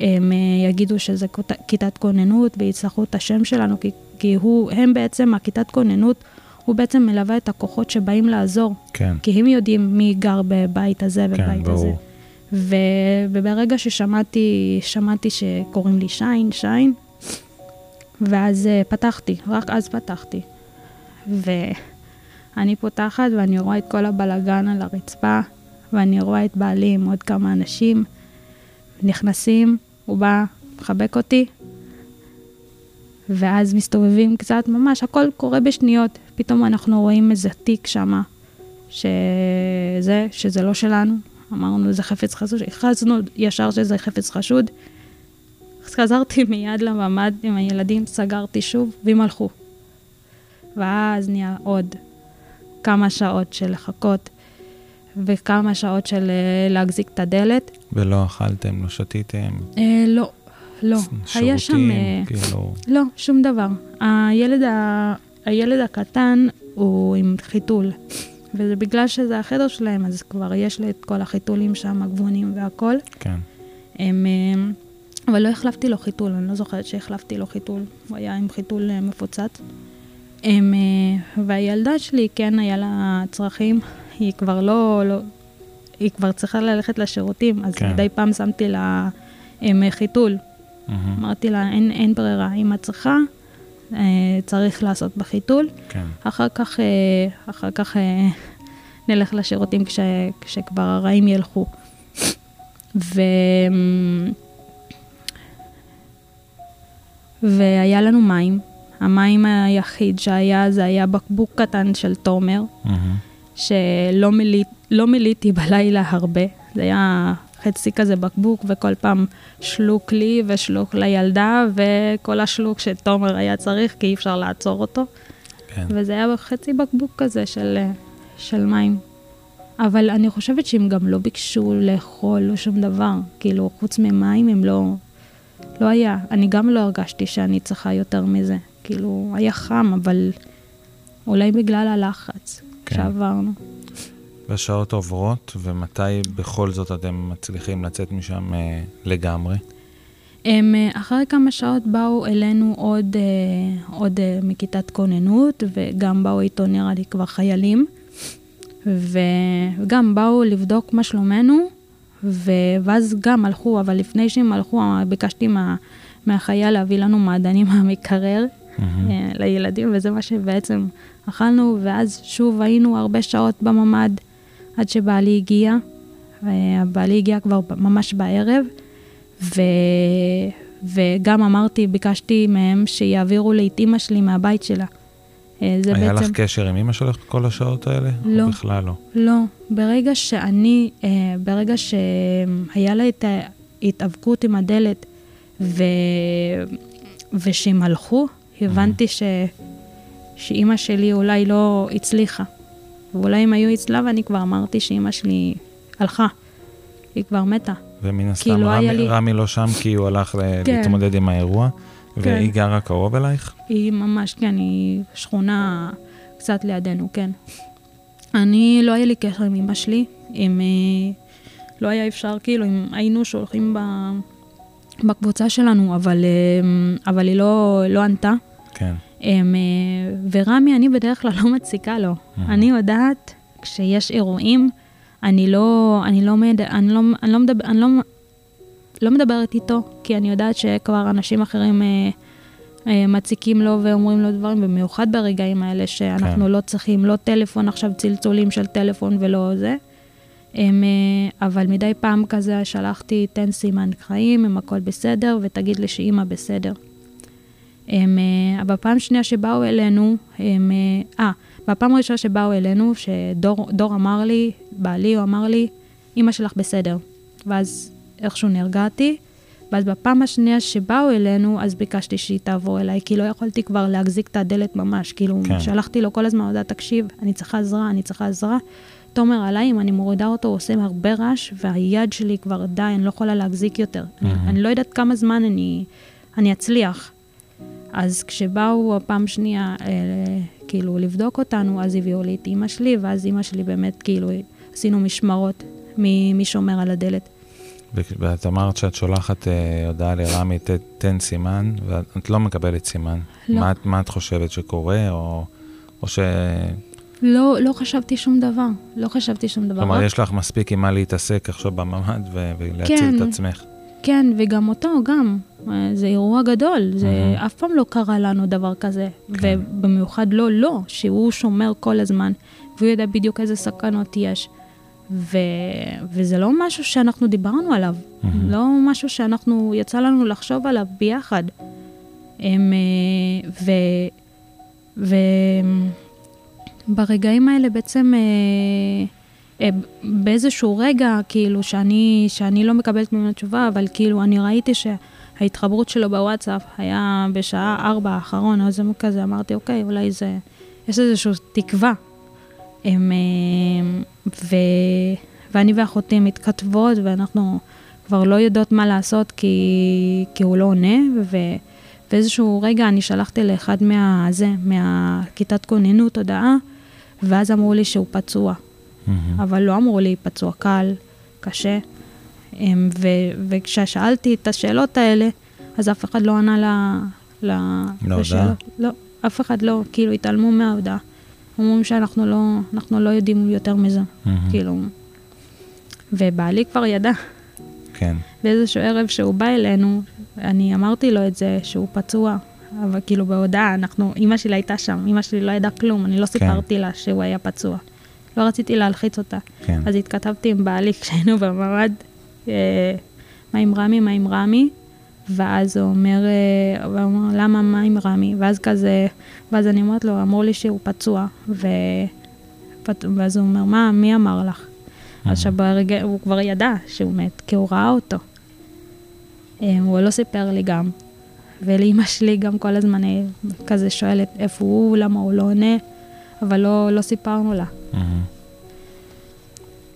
הם, אה, יגידו שזה כיתת כוננות ויצטרכו את השם שלנו, כי, כי הוא, הם בעצם, הכיתת כוננות, הוא בעצם מלווה את הכוחות שבאים לעזור, כן, כי הם יודעים מי גר בבית הזה כן, ובבית הזה. ברור. ו... וברגע ששמעתי, שמעתי שקוראים לי שיין, שיין, ואז uh, פתחתי, רק אז פתחתי. ואני פותחת ואני רואה את כל הבלגן על הרצפה, ואני רואה את בעלי עם עוד כמה אנשים, נכנסים, הוא בא, מחבק אותי, ואז מסתובבים קצת, ממש, הכל קורה בשניות. פתאום אנחנו רואים איזה תיק שמה, שזה, שזה לא שלנו. אמרנו, זה חפץ חשוד, הכרזנו ישר שזה חפץ חשוד. אז חזרתי מיד לממ"ד עם הילדים, סגרתי שוב, והם הלכו. ואז נהיה עוד כמה שעות של לחכות, וכמה שעות של אה, להחזיק את הדלת. ולא אכלתם, לא שתיתם, אה, לא, לא. היה שם... שירותים, אה, כאילו, לא, שום דבר. הילד, ה... הילד הקטן הוא עם חיתול, וזה בגלל שזה החדר שלהם, אז כבר יש לי את כל החיתולים שם, הגבונים והכל. כן. הם, אה, אבל לא החלפתי לו חיתול, אני לא זוכרת שהחלפתי לו חיתול, הוא היה עם חיתול מפוצץ. הם, והילדה שלי, כן, היה לה צרכים, היא כבר לא, לא היא כבר צריכה ללכת לשירותים, אז כן. מדי פעם שמתי לה הם, חיתול. מהמם. אמרתי לה, אין, אין ברירה, אם את צריכה, אה, צריך לעשות בחיתול. כן. אחר כך, אה, אחר כך אה, נלך לשירותים כש, כשכבר הרעים ילכו. ו... והיה לנו מים. המים היחיד שהיה, זה היה בקבוק קטן של תומר, מהמם. שלא מילא, לא מילאתי בלילה הרבה. זה היה חצי כזה בקבוק, וכל פעם שלוק לי ושלוק לילדה, וכל השלוק שתומר היה צריך, כי אי אפשר לעצור אותו. כן. וזה היה חצי בקבוק כזה של, אה, של מים. אבל אני חושבת שהם גם לא ביקשו לאכול או שום דבר. כאילו, חוץ ממים הם לא... לא היה. אני גם לא הרגשתי שאני צריכה יותר מזה. כאילו, היה חם, אבל אולי בגלל הלחץ כן. שעברנו. והשעות עוברות, ומתי בכל זאת אתם מצליחים לצאת משם אה, לגמרי? הם אה, אחרי כמה שעות באו אלינו עוד, אה, עוד אה, מכיתת כוננות, וגם באו איתו נראה לי כבר חיילים, ו- וגם באו לבדוק מה שלומנו, ו- ואז גם הלכו, אבל לפני שהם הלכו, ביקשתי מה- מהחייל להביא לנו מעדנים מהמקרר מהמם. אה, לילדים, וזה מה שבעצם אכלנו, ואז שוב היינו הרבה שעות בממ"ד עד שבעלי הגיע. בעלי הגיע כבר ממש בערב, ו... וגם אמרתי, ביקשתי מהם שיעבירו לי את אימא שלי מהבית שלה. אה, זה היה בעצם... לך קשר עם אמא שלך כל השעות האלה? לא. או בכלל לא. לא, ברגע שאני, אה, ברגע שהיה לה את ההתאבקות עם הדלת, ו... ושהם הלכו, הבנתי ש... שאימא שלי אולי לא הצליחה. ואולי הם היו אצלה, ואני כבר אמרתי שאימא שלי הלכה. היא כבר מתה. ומן הסתם היה רמי, לי- רמי לא שם כי הוא הלך כן. להתמודד עם האירוע, והיא גרה קרוב אלייך? היא ממש, כן, היא שכונה קצת לידינו, כן. אני, לא היה לי קשר עם אמא שלי, עם... אה, לא היה אפשר, כאילו, אם היינו שולחים ב, בקבוצה שלנו, אבל, אה, אבל היא לא, לא ענתה. כן. הם, אה, ורמי, אני בדרך כלל לא מציקה לו. אני יודעת, כשיש אירועים, אני לא, אני לא, מד, אני לא, אני לא, מדבר, אני לא, לא מדברת איתו, כי אני יודעת שכבר אנשים אחרים אה, אה, מציקים לו ואומרים לו דברים, במיוחד ברגעים האלה שאנחנו כן. לא צריכים, לא טלפון, עכשיו צלצולים של טלפון ולא זה. הם, אה, אבל מדי פעם כזה שלחתי, תן סימן חיים, אם הכל בסדר, ותגיד לי שאימא בסדר. הם, אה, בפעם שנייה שבאו אלינו, הם, אה, אה, בפעם הראשונה שבאו אלינו, שדור דור אמר לי, בעלי, הוא אמר לי, אמא שלך בסדר. ואז איכשהו נרגעתי, ואז בפעם השנייה שבאו אלינו, אז ביקשתי שהיא תעבור אליי, כי לא יכולתי כבר להחזיק את הדלת ממש. כאילו, כן. שלחתי לו כל הזמן הודעה, תקשיב, אני צריכה עזרה, אני צריכה עזרה. תומר עליי, אם אני מורידה אותו, הוא עושה הרבה רעש, והיד שלי כבר די, אני לא יכולה להחזיק יותר. אני, מהמם. אני לא יודעת כמה זמן אני, אני אצליח. אז כשבאו הפעם שנייה, אה, כאילו, לבדוק אותנו, אז הביאו לי את אימא שלי, ואז אימא שלי באמת, כאילו, עשינו משמרות, מי, מי שומר על הדלת. ואת אמרת שאת שולחת אה, הודעה לרמי, ת, תן סימן, ואת לא מקבלת סימן. לא. מה, מה את חושבת שקורה, או, או ש... לא, לא חשבתי שום דבר, לא חשבתי שום דבר. כלומר, רק- יש לך מספיק עם מה להתעסק עכשיו בממ"ד ו- ולהציל כן. את עצמך. כן, וגם אותו, גם. אה, זה אירוע גדול, זה. אף פעם לא קרה לנו דבר כזה. כן. ובמיוחד לא, לא, שהוא שומר כל הזמן, והוא יודע בדיוק איזה סכנות יש. ו... וזה לא משהו שאנחנו דיברנו עליו. לא משהו שאנחנו, יצא לנו לחשוב עליו ביחד. הם, אה, ו... ו... ברגעים האלה בעצם, אה, באיזשהו רגע, כאילו, שאני, שאני לא מקבלת ממנו תשובה, אבל כאילו, אני ראיתי שההתחברות שלו בוואטסאפ היה בשעה ארבע האחרון, אז כזה אמרתי, אוקיי, אולי זה, יש איזושהי תקווה. הם, אה, ו, ואני ואחותי מתכתבות, ואנחנו כבר לא יודעות מה לעשות, כי, כי הוא לא עונה, ו... באיזשהו רגע אני שלחתי לאחד מה... זה, מהכיתת כוננות הודעה, ואז אמרו לי שהוא פצוע. מהמם. אבל לא אמרו לי פצוע קל, קשה. אמ, ו... וכששאלתי את השאלות האלה, אז אף אחד לא ענה ל... ל... להודעה? לשאלות. לא, אף אחד לא, כאילו התעלמו מההודעה. אומרים שאנחנו לא, אנחנו לא יודעים יותר מזה, מהמם. כאילו. ובעלי כבר ידע. כן. באיזשהו ערב שהוא בא אלינו, אני אמרתי לו את זה, שהוא פצוע, אבל כאילו בהודעה, אנחנו, אימא שלי הייתה שם, אימא שלי לא ידעה כלום, אני לא סיפרתי לה שהוא היה פצוע. לא רציתי להלחיץ אותה. כן. אז התכתבתי עם בעלי כשהיינו בממ"ד, אה, מה עם רמי, מה עם רמי? ואז הוא אומר, אה, הוא אומר, למה, מה עם רמי? ואז כזה, ואז אני אומרת לו, אמרו לי שהוא פצוע, ו... ואז הוא אומר, מה, מי אמר לך? אז שברגע, הוא כבר ידע שהוא מת, כי הוא ראה אותו. אה, הוא לא סיפר לי גם. ולאימא שלי גם כל הזמן אה, כזה שואלת איפה הוא, למה הוא לא עונה, אבל לא, לא סיפרנו לה. מהמם.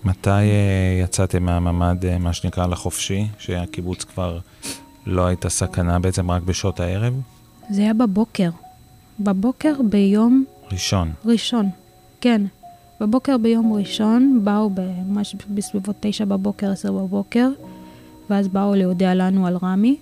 מתי אה, יצאתם מהממ"ד, אה, מה שנקרא, לחופשי, שהקיבוץ כבר לא הייתה סכנה בעצם רק בשעות הערב? זה היה בבוקר. בבוקר ביום ראשון. ראשון, כן. בבוקר ביום ראשון באו ממש בסביבות תשע בבוקר, עשר בבוקר, ואז באו להודיע לנו על רמי.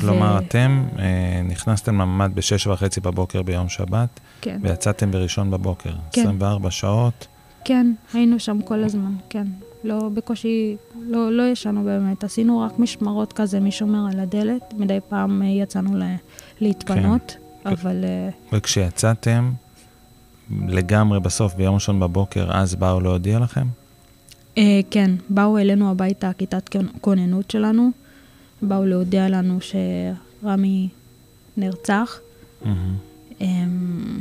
כלומר, ו... אתם אה, נכנסתם לממ"ד בשש וחצי בבוקר ביום שבת, כן, ויצאתם בראשון בבוקר. כן. 24 שעות. כן, היינו שם כל הזמן, כן. לא, בקושי, לא, לא ישנו באמת. עשינו רק משמרות כזה, מי שומר על הדלת. מדי פעם אה, יצאנו ל... להתפנות, כן. אבל... אה, וכשיצאתם, לגמרי בסוף, ביום ראשון בבוקר, אז באו להודיע לכם? אה, כן, באו אלינו הביתה, כיתת כונ- כוננות שלנו, באו להודיע לנו שרמי נרצח, מהמם. אמ,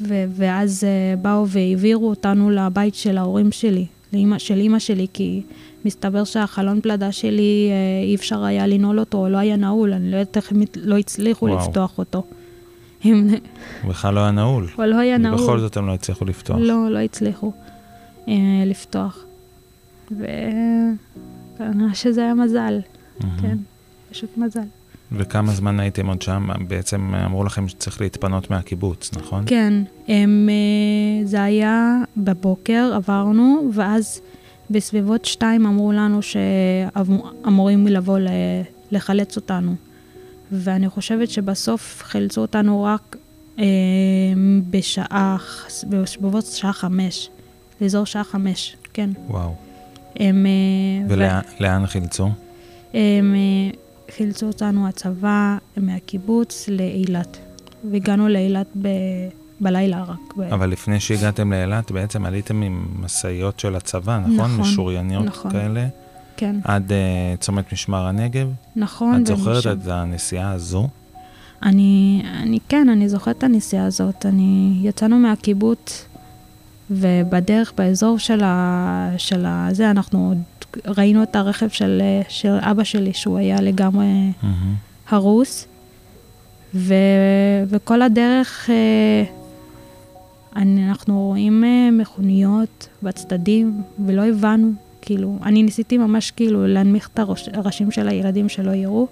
ו- ואז אה, באו והעבירו אותנו לבית של ההורים שלי, לאמא, של אימא שלי, כי מסתבר שהחלון פלדה שלי, אה, אי אפשר היה לנעול אותו, לא היה נעול, אני לא יודעת איך הם לא הצליחו וואו. לפתוח אותו. הם- הוא בכלל לא היה נעול. אבל לא היה נעול. ובכל זאת הם לא הצליחו לפתוח. לא, לא הצליחו אה, לפתוח. וכנראה שזה היה מזל, מהמם. כן, פשוט מזל. וכמה זמן הייתם עוד שם? בעצם אמרו לכם שצריך להתפנות מהקיבוץ, נכון? כן, הם, אה, זה היה בבוקר, עברנו, ואז בסביבות שתיים אמרו לנו שאמורים לבוא לחלץ אותנו. ואני חושבת שבסוף חילצו אותנו רק אה, בשעה, בסביבות שעה חמש, לאזור שעה חמש, כן. וואו. הם... אה, ו- ולאן חילצו? הם אה, חילצו אותנו הצבא מהקיבוץ לאילת. והגענו לאילת ב... בלילה רק. ב... אבל לפני שהגעתם לאילת, בעצם עליתם עם משאיות של הצבא, נכון? נכון, משוריינות נכון. כאלה, כן, עד uh, צומת משמר הנגב. נכון. את זוכרת ומשם- את הנסיעה הזו? אני, אני, כן, אני זוכרת את הנסיעה הזאת. אני, יצאנו מהקיבוץ, ובדרך, באזור של ה... של ה... זה, אנחנו ראינו את הרכב של, של אבא שלי, שהוא היה לגמרי מהמם. הרוס, ו, וכל הדרך אה, אנחנו רואים אה, מכוניות בצדדים, ולא הבנו, כאילו, אני ניסיתי ממש כאילו להנמיך את הראש- הראשים של הילדים שלא יראו.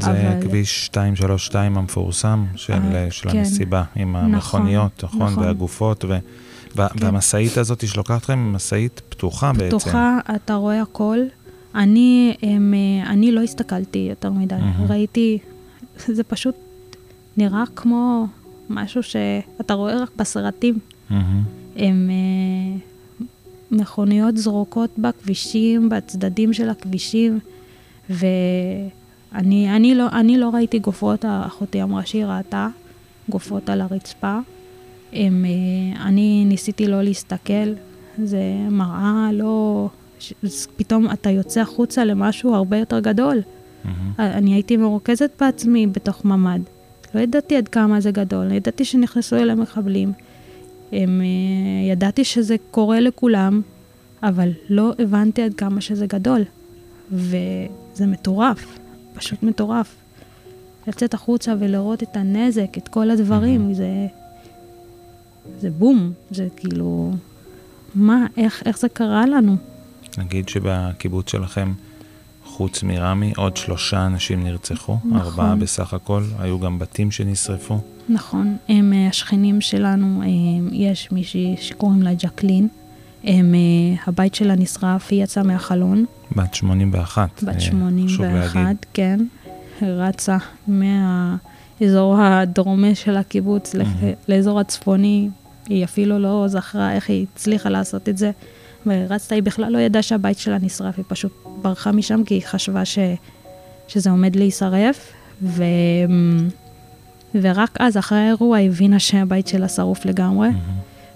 זה אבל- כביש 232 המפורסם של, אה, של כן. המסיבה, עם נכון, המכוניות, נכון? נכון. והגופות, ו. והמשאית הזאת שלוקחת אתכם, משאית פתוחה בעצם. פתוחה, אתה רואה הכל. אני, הם, אה, אני לא הסתכלתי יותר מדי, מהמם. ראיתי, זה פשוט נראה כמו משהו שאתה רואה רק בסרטים. מהמם. הם אה, מכוניות זרוקות בכבישים, בצדדים של הכבישים, ואני אני לא, אני לא ראיתי גופות, אחותי אמרה שהיא ראתה גופות על הרצפה. הם, אה, אני ניסיתי לא להסתכל, זה מראה לא... ש- פתאום אתה יוצא החוצה למשהו הרבה יותר גדול. מהמם. אני הייתי מרוכזת בעצמי בתוך ממ"ד. לא ידעתי עד כמה זה גדול, ידעתי שנכנסו אליהם מחבלים. הם, אה, ידעתי שזה קורה לכולם, אבל לא הבנתי עד כמה שזה גדול. וזה מטורף, פשוט מטורף. לצאת החוצה ולראות את הנזק, את כל הדברים, זה... זה בום, זה כאילו... מה, איך, איך זה קרה לנו? נגיד שבקיבוץ שלכם, חוץ מרמי, עוד שלושה אנשים נרצחו, נכון. ארבעה בסך הכל, היו גם בתים שנשרפו. נכון, הם אה, השכנים שלנו, אה, יש מישהי שקוראים לה ג'קלין. הם, אה, הבית שלה נשרף, היא יצאה מהחלון, בת 81. בת אה, חשוב להגיד. 81, כן. רצה מהאזור הדרומי של הקיבוץ מהמם. לאזור הצפוני. היא אפילו לא זכרה איך היא הצליחה לעשות את זה. ורצתה, היא בכלל לא ידעה שהבית שלה נשרף, היא פשוט ברחה משם כי היא חשבה ש... שזה עומד להישרף. ו... ורק אז, אחרי האירוע, הבינה שהבית שלה שרוף לגמרי. מהמם.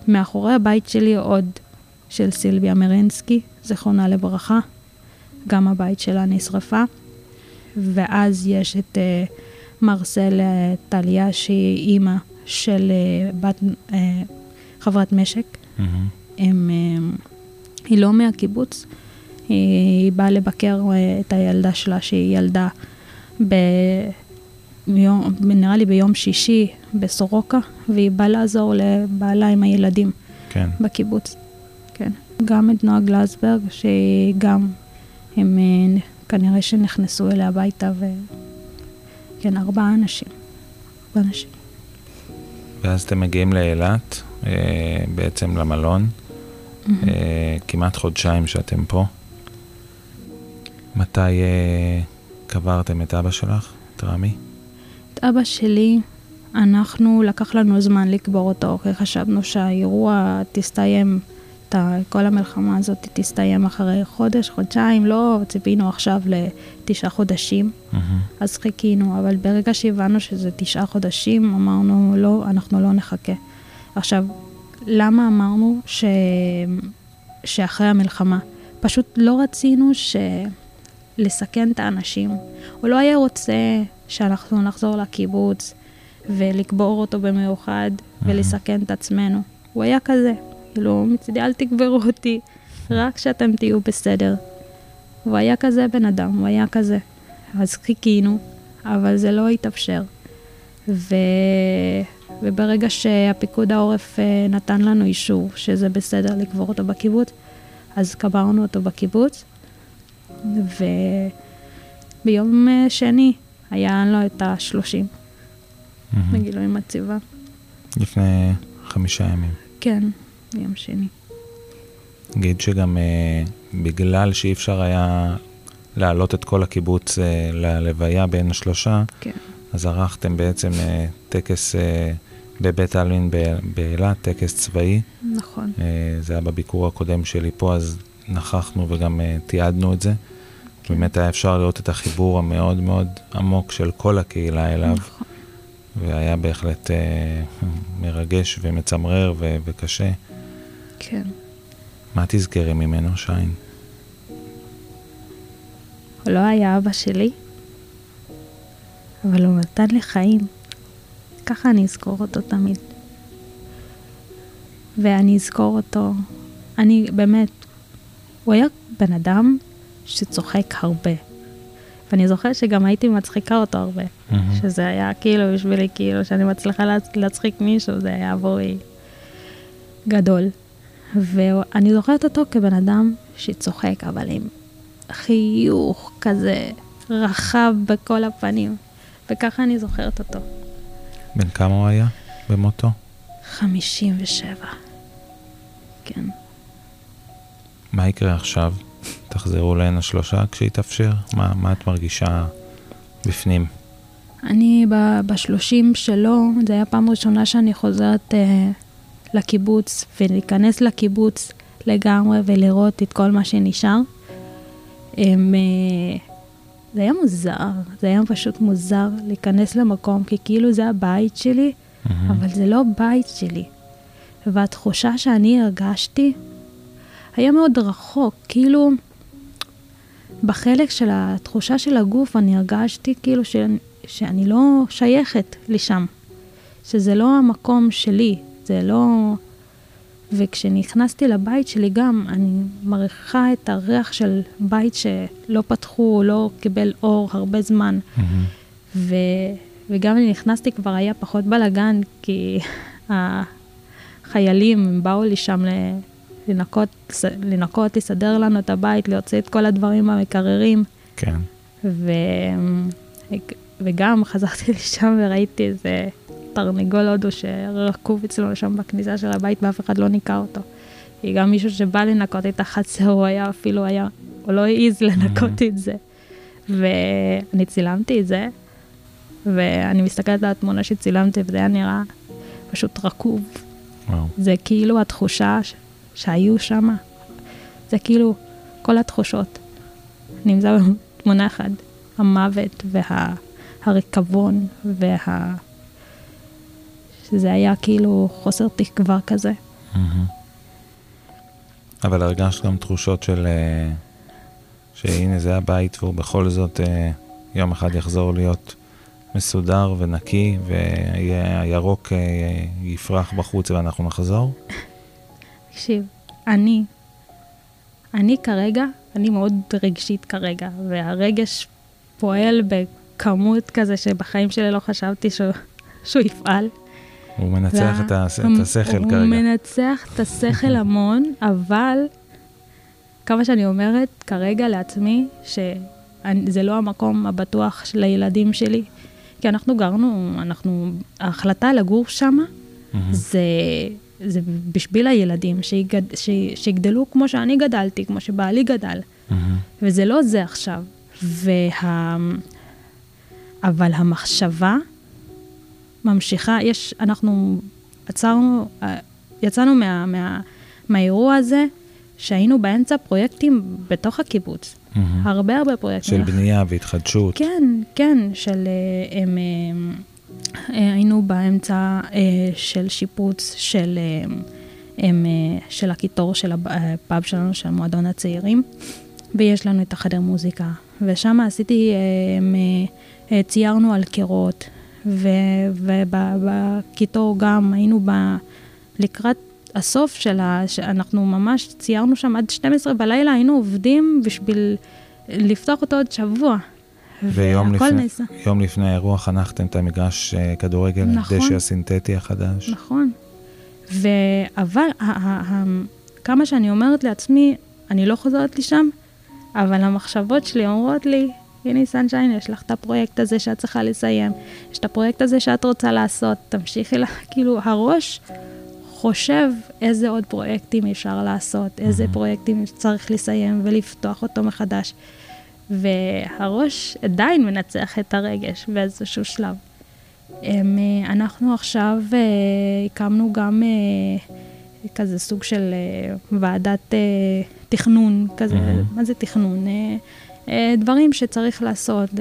מאחורי הבית שלי עוד של סילביה מרינסקי, זיכרונה לברכה. גם הבית שלה נשרפה. ואז יש את uh, מרסל uh, טליה, שהיא אימא של uh, בת, uh, חברת משק. Mm-hmm. הם, היא לא מהקיבוץ, היא באה לבקר את הילדה שלה, שהיא ילדה ב... ביום, נראה לי ביום שישי בסורוקה, והיא באה לעזור לבעלה עם הילדים כן. בקיבוץ. כן. גם את נועה גלזברג, שהיא גם, הם כנראה שנכנסו אליה הביתה, ו... כן, ארבעה אנשים. ארבעה אנשים. ואז אתם מגיעים לאילת, אה, בעצם למלון, mm-hmm. אה, כמעט חודשיים שאתם פה. מתי אה, קברתם את אבא שלך, את רמי? את אבא שלי, אנחנו, לקח לנו זמן לקבור אותו, כי חשבנו שהאירוע תסתיים כל המלחמה הזאת תסתיים אחרי חודש, חודשיים, לא ציפינו עכשיו לתשעה חודשים, mm-hmm. אז חיכינו, אבל ברגע שהבנו שזה תשעה חודשים, אמרנו, לא, אנחנו לא נחכה. עכשיו, למה אמרנו ש... שאחרי המלחמה? פשוט לא רצינו ש... לסכן את האנשים. הוא לא היה רוצה שאנחנו נחזור לקיבוץ ולקבור אותו במיוחד mm-hmm. ולסכן את עצמנו. הוא היה כזה, כאילו, מצידי אל תגברו אותי, רק שאתם תהיו בסדר. הוא היה כזה בן אדם, הוא היה כזה. אז חיכינו, אבל זה לא התאפשר. ו... וברגע שהפיקוד העורף אה, נתן לנו אישור שזה בסדר לקבור אותו בקיבוץ, אז קברנו אותו בקיבוץ, וביום אה, שני היה לו את השלושים, בגילוי מציבה. לפני חמישה ימים. כן. ביום שני. נגיד שגם אה, בגלל שאי אפשר היה להעלות את כל הקיבוץ אה, ללוויה בין השלושה, כן. אז ערכתם בעצם אה, טקס אה, בבית העלמין באילת, טקס צבאי. נכון. אה, זה היה בביקור הקודם שלי פה, אז נכחנו וגם אה, תיעדנו את זה. כן. באמת היה אפשר לראות את החיבור המאוד מאוד עמוק של כל הקהילה אליו. נכון. והיה בהחלט אה, מרגש ומצמרר ו- וקשה. כן. מה תזכרי ממנו, שיין? הוא לא היה אבא שלי, אבל הוא נתן לי חיים. ככה אני אזכור אותו תמיד. ואני אזכור אותו, אני באמת, הוא היה בן אדם שצוחק הרבה. ואני זוכרת שגם הייתי מצחיקה אותו הרבה. Mm-hmm. שזה היה כאילו בשבילי, כאילו, שאני מצליחה להצחיק מישהו, זה היה עבורי גדול. ואני זוכרת אותו כבן אדם שצוחק, אבל עם חיוך כזה רחב בכל הפנים, וככה אני זוכרת אותו. בן כמה הוא היה במותו? 57. כן. מה יקרה עכשיו? תחזרו לעין השלושה כשיתאפשר? מה, מה את מרגישה בפנים? אני בשלושים שלו, זו הייתה פעם ראשונה שאני חוזרת אה, לקיבוץ ולהיכנס לקיבוץ לגמרי ולראות את כל מה שנשאר. הם, אה, זה היה מוזר, זה היה פשוט מוזר להיכנס למקום, כי כאילו זה הבית שלי, mm-hmm. אבל זה לא בית שלי. והתחושה שאני הרגשתי היה מאוד רחוק, כאילו בחלק של התחושה של הגוף אני הרגשתי כאילו שאני, שאני לא שייכת לשם, שזה לא המקום שלי, זה לא... וכשנכנסתי לבית שלי גם, אני מריחה את הריח של בית שלא פתחו, לא קיבל אור הרבה זמן. Mm-hmm. ו... וגם כשנכנסתי כבר היה פחות בלאגן, כי החיילים באו לי שם לנקות, לנקות, לסדר לנו את הבית, להוציא את כל הדברים המקררים. כן. ו... וגם חזרתי לשם וראיתי איזה תרנגול הודו שרקוב אצלנו שם בכניסה של הבית ואף אחד לא ניקה אותו. כי גם מישהו שבא לנקות את החצר, הוא היה אפילו היה, הוא לא העז לנקות את זה. ואני צילמתי את זה, ואני מסתכלת על התמונה שצילמתי, וזה היה נראה פשוט רקוב. וואו. זה כאילו התחושה ש... שהיו שם, זה כאילו כל התחושות. נמצא בתמונה אחת, המוות והריקבון וה... שזה היה כאילו חוסר תקווה כזה. אבל הרגשת גם תחושות של... אה, שהנה זה הבית והוא בכל זאת אה, יום אחד יחזור להיות מסודר ונקי והירוק יפרח בחוץ ואנחנו נחזור? תקשיב, אני, אני כרגע, אני מאוד רגשית כרגע, והרגש פועל בכמות כזה שבחיים שלי לא חשבתי שהוא, שהוא יפעל. הוא מנצח וה... את, הס... את השכל הוא כרגע. הוא מנצח את השכל המון, אבל כמה שאני אומרת כרגע לעצמי, שזה לא המקום הבטוח של הילדים שלי. כי אנחנו גרנו, אנחנו, ההחלטה לגור שם, mm-hmm. זה, זה בשביל הילדים, שיגד, ש, שיגדלו כמו שאני גדלתי, כמו שבעלי גדל. Mm-hmm. וזה לא זה עכשיו. וה... אבל המחשבה ממשיכה, יש, אנחנו עצרנו, יצאנו מה, מה, מהאירוע הזה, שהיינו באמצע פרויקטים בתוך הקיבוץ. Mm-hmm. הרבה הרבה פרויקטים. של בנייה והתחדשות. כן, כן, של... אה, הם, הם, אה, היינו באמצע אה, של שיפוץ של, הם, של הקיטור של הפאב שלנו, של מועדון הצעירים, ויש לנו את החדר מוזיקה. ושם עשיתי, הם, ציירנו על קירות, ובקיטור גם היינו ב, לקראת הסוף של ה... אנחנו ממש ציירנו שם עד 12 בלילה, היינו עובדים בשביל לפתוח אותו עוד שבוע. ויום לפני. יום לפני האירוע חנכתם את המגרש אה, כדורגל, נכון, הדשא הסינתטי החדש. נכון. ו... אבל כמה שאני אומרת לעצמי, אני לא חוזרת לשם, אבל המחשבות שלי אומרות לי, הנה סנשיין, יש לך את הפרויקט הזה שאת צריכה לסיים, יש את הפרויקט הזה שאת רוצה לעשות, תמשיכי לה, כאילו, הראש חושב איזה עוד פרויקטים אפשר לעשות, איזה mm-hmm. פרויקטים צריך לסיים ולפתוח אותו מחדש. והראש עדיין מנצח את הרגש באיזשהו שלב. הם, אה, אנחנו עכשיו uh, הקמנו גם uh, כזה סוג של ועדת תכנון, כזה, mm-hmm. מה זה תכנון? Uh, דברים שצריך לעשות, uh,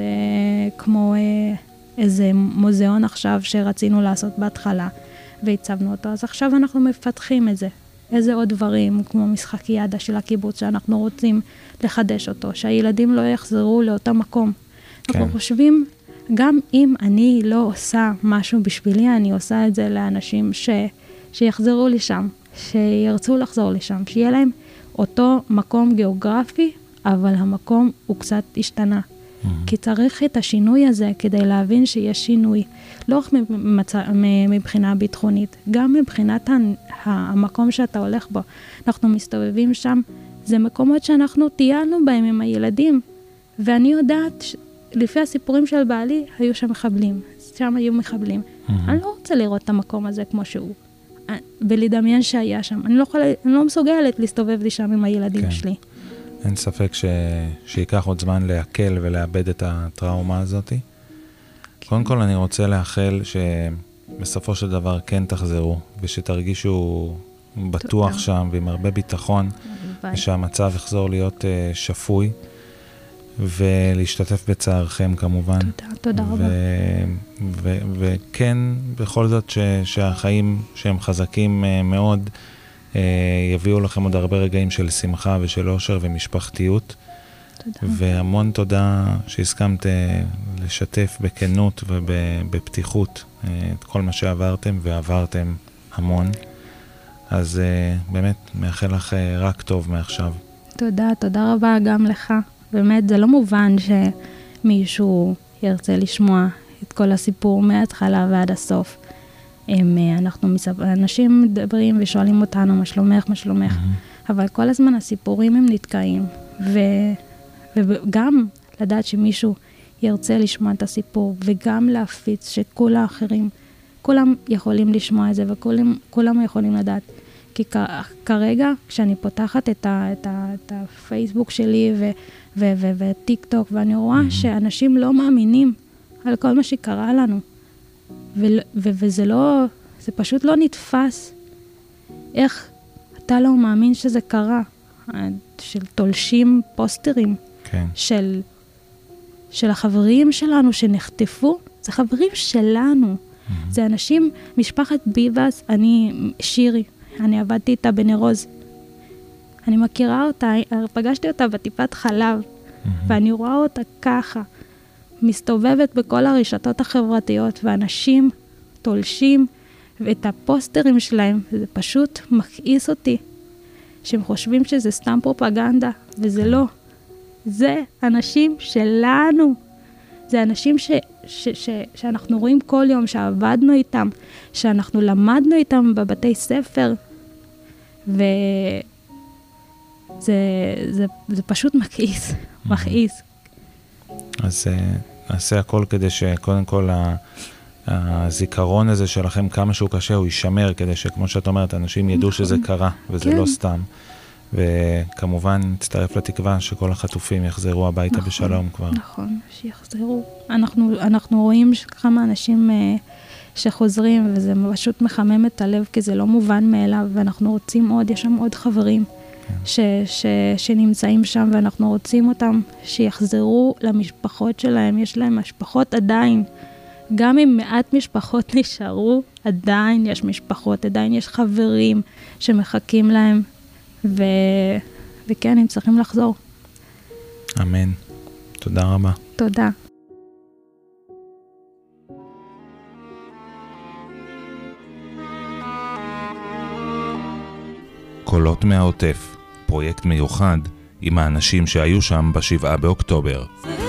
כמו uh, איזה מוזיאון עכשיו שרצינו לעשות בהתחלה. והצבנו אותו, אז עכשיו אנחנו מפתחים את זה. איזה עוד דברים, כמו משחק ידה של הקיבוץ, שאנחנו רוצים לחדש אותו, שהילדים לא יחזרו לאותו מקום. כן. אנחנו חושבים, גם אם אני לא עושה משהו בשבילי, אני עושה את זה לאנשים ש, שיחזרו לשם, שירצו לחזור לשם, שיהיה להם אותו מקום גיאוגרפי, אבל המקום הוא קצת השתנה. Mm-hmm. כי צריך את השינוי הזה כדי להבין שיש שינוי. לא רק ממצ... מבחינה ביטחונית, גם מבחינת המקום שאתה הולך בו. אנחנו מסתובבים שם, זה מקומות שאנחנו טיילנו בהם עם הילדים, ואני יודעת, לפי הסיפורים של בעלי, היו שם מחבלים. שם היו מחבלים. Mm-hmm. אני לא רוצה לראות את המקום הזה כמו שהוא. אה, ולדמיין שהיה שם. אני לא, יכולה, אני לא מסוגלת להסתובב לי שם עם הילדים כן. שלי. אין ספק ש... שייקח עוד זמן לעכל ולאבד את הטראומה הזאת. כן. קודם כל אני רוצה לאחל שבסופו של דבר כן תחזרו, ושתרגישו בטוח תודה. שם ועם הרבה ביטחון, ביי. ושהמצב יחזור להיות uh, שפוי, ולהשתתף בצערכם כמובן. תודה, תודה ו- רבה. וכן, בכל זאת ש- שהחיים שהם חזקים uh, מאוד, יביאו לכם עוד הרבה רגעים של שמחה ושל אושר ומשפחתיות. תודה. והמון תודה שהסכמת אה, לשתף בכנות ובפתיחות אה, את כל מה שעברתם, ועברתם המון. אז באמת, מאחל לך רק טוב מעכשיו. תודה, תודה רבה גם לך. באמת, זה לא מובן שמישהו ירצה לשמוע את כל הסיפור מההתחלה ועד הסוף. הם, אה, אנחנו, מספ... אנשים מדברים ושואלים אותנו, מה שלומך, מה שלומך, mm-hmm. אבל כל הזמן הסיפורים הם נתקעים, ו... וגם לדעת שמישהו ירצה לשמוע את הסיפור, וגם להפיץ שכל האחרים, כולם יכולים לשמוע את זה, וכולם יכולים לדעת. כי. כרגע, כשאני פותחת את, ה... את, ה... את הפייסבוק שלי. וטיק טוק, ואני רואה. שאנשים לא מאמינים על כל מה שקרה לנו. ו- ו- וזה לא, זה פשוט לא נתפס. איך אתה לא מאמין שזה קרה? של תולשים פוסטרים, כן. של, של החברים שלנו שנחטפו, זה חברים שלנו. Mm-hmm. זה אנשים, משפחת ביבס, אני, שירי, אני עבדתי איתה בנרוז. אני מכירה אותה, פגשתי אותה בטיפת חלב, mm-hmm. ואני רואה אותה ככה, מסתובבת בכל הרשתות החברתיות, ואנשים תולשים ואת הפוסטרים שלהם, וזה פשוט מכעיס אותי, שהם חושבים שזה סתם פרופגנדה, וזה לא. זה אנשים שלנו. זה אנשים ש, ש, ש, שאנחנו רואים כל יום, שעבדנו איתם, שאנחנו למדנו איתם בבתי ספר, וזה זה, זה פשוט מכעיס, מכעיס. אז אה, נעשה הכל כדי שקודם כל הזיכרון הזה שלכם, כמה שהוא קשה, הוא יישמר, כדי שכמו שאת אומרת, אנשים ידעו שזה נכון. קרה, וזה לא כן. לא סתם. וכמובן, נצטרף לתקווה שכל החטופים יחזרו הביתה נכון, בשלום כבר. נכון, שיחזרו. אנחנו, אנחנו רואים כמה אנשים uh, שחוזרים, וזה פשוט מחמם את הלב, כי זה לא מובן מאליו, ואנחנו רוצים עוד, יש שם עוד חברים. ש, ש, שנמצאים שם, ואנחנו רוצים אותם שיחזרו למשפחות שלהם, יש להם משפחות עדיין. גם אם מעט משפחות נשארו, עדיין יש משפחות, עדיין יש חברים שמחכים להם, ו... וכן, הם צריכים לחזור. אמן. תודה רבה. תודה. קולות מהעוטף, פרויקט מיוחד עם האנשים שהיו שם בשבעה באוקטובר. סיפור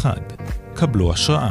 אחד. קבלו השראה.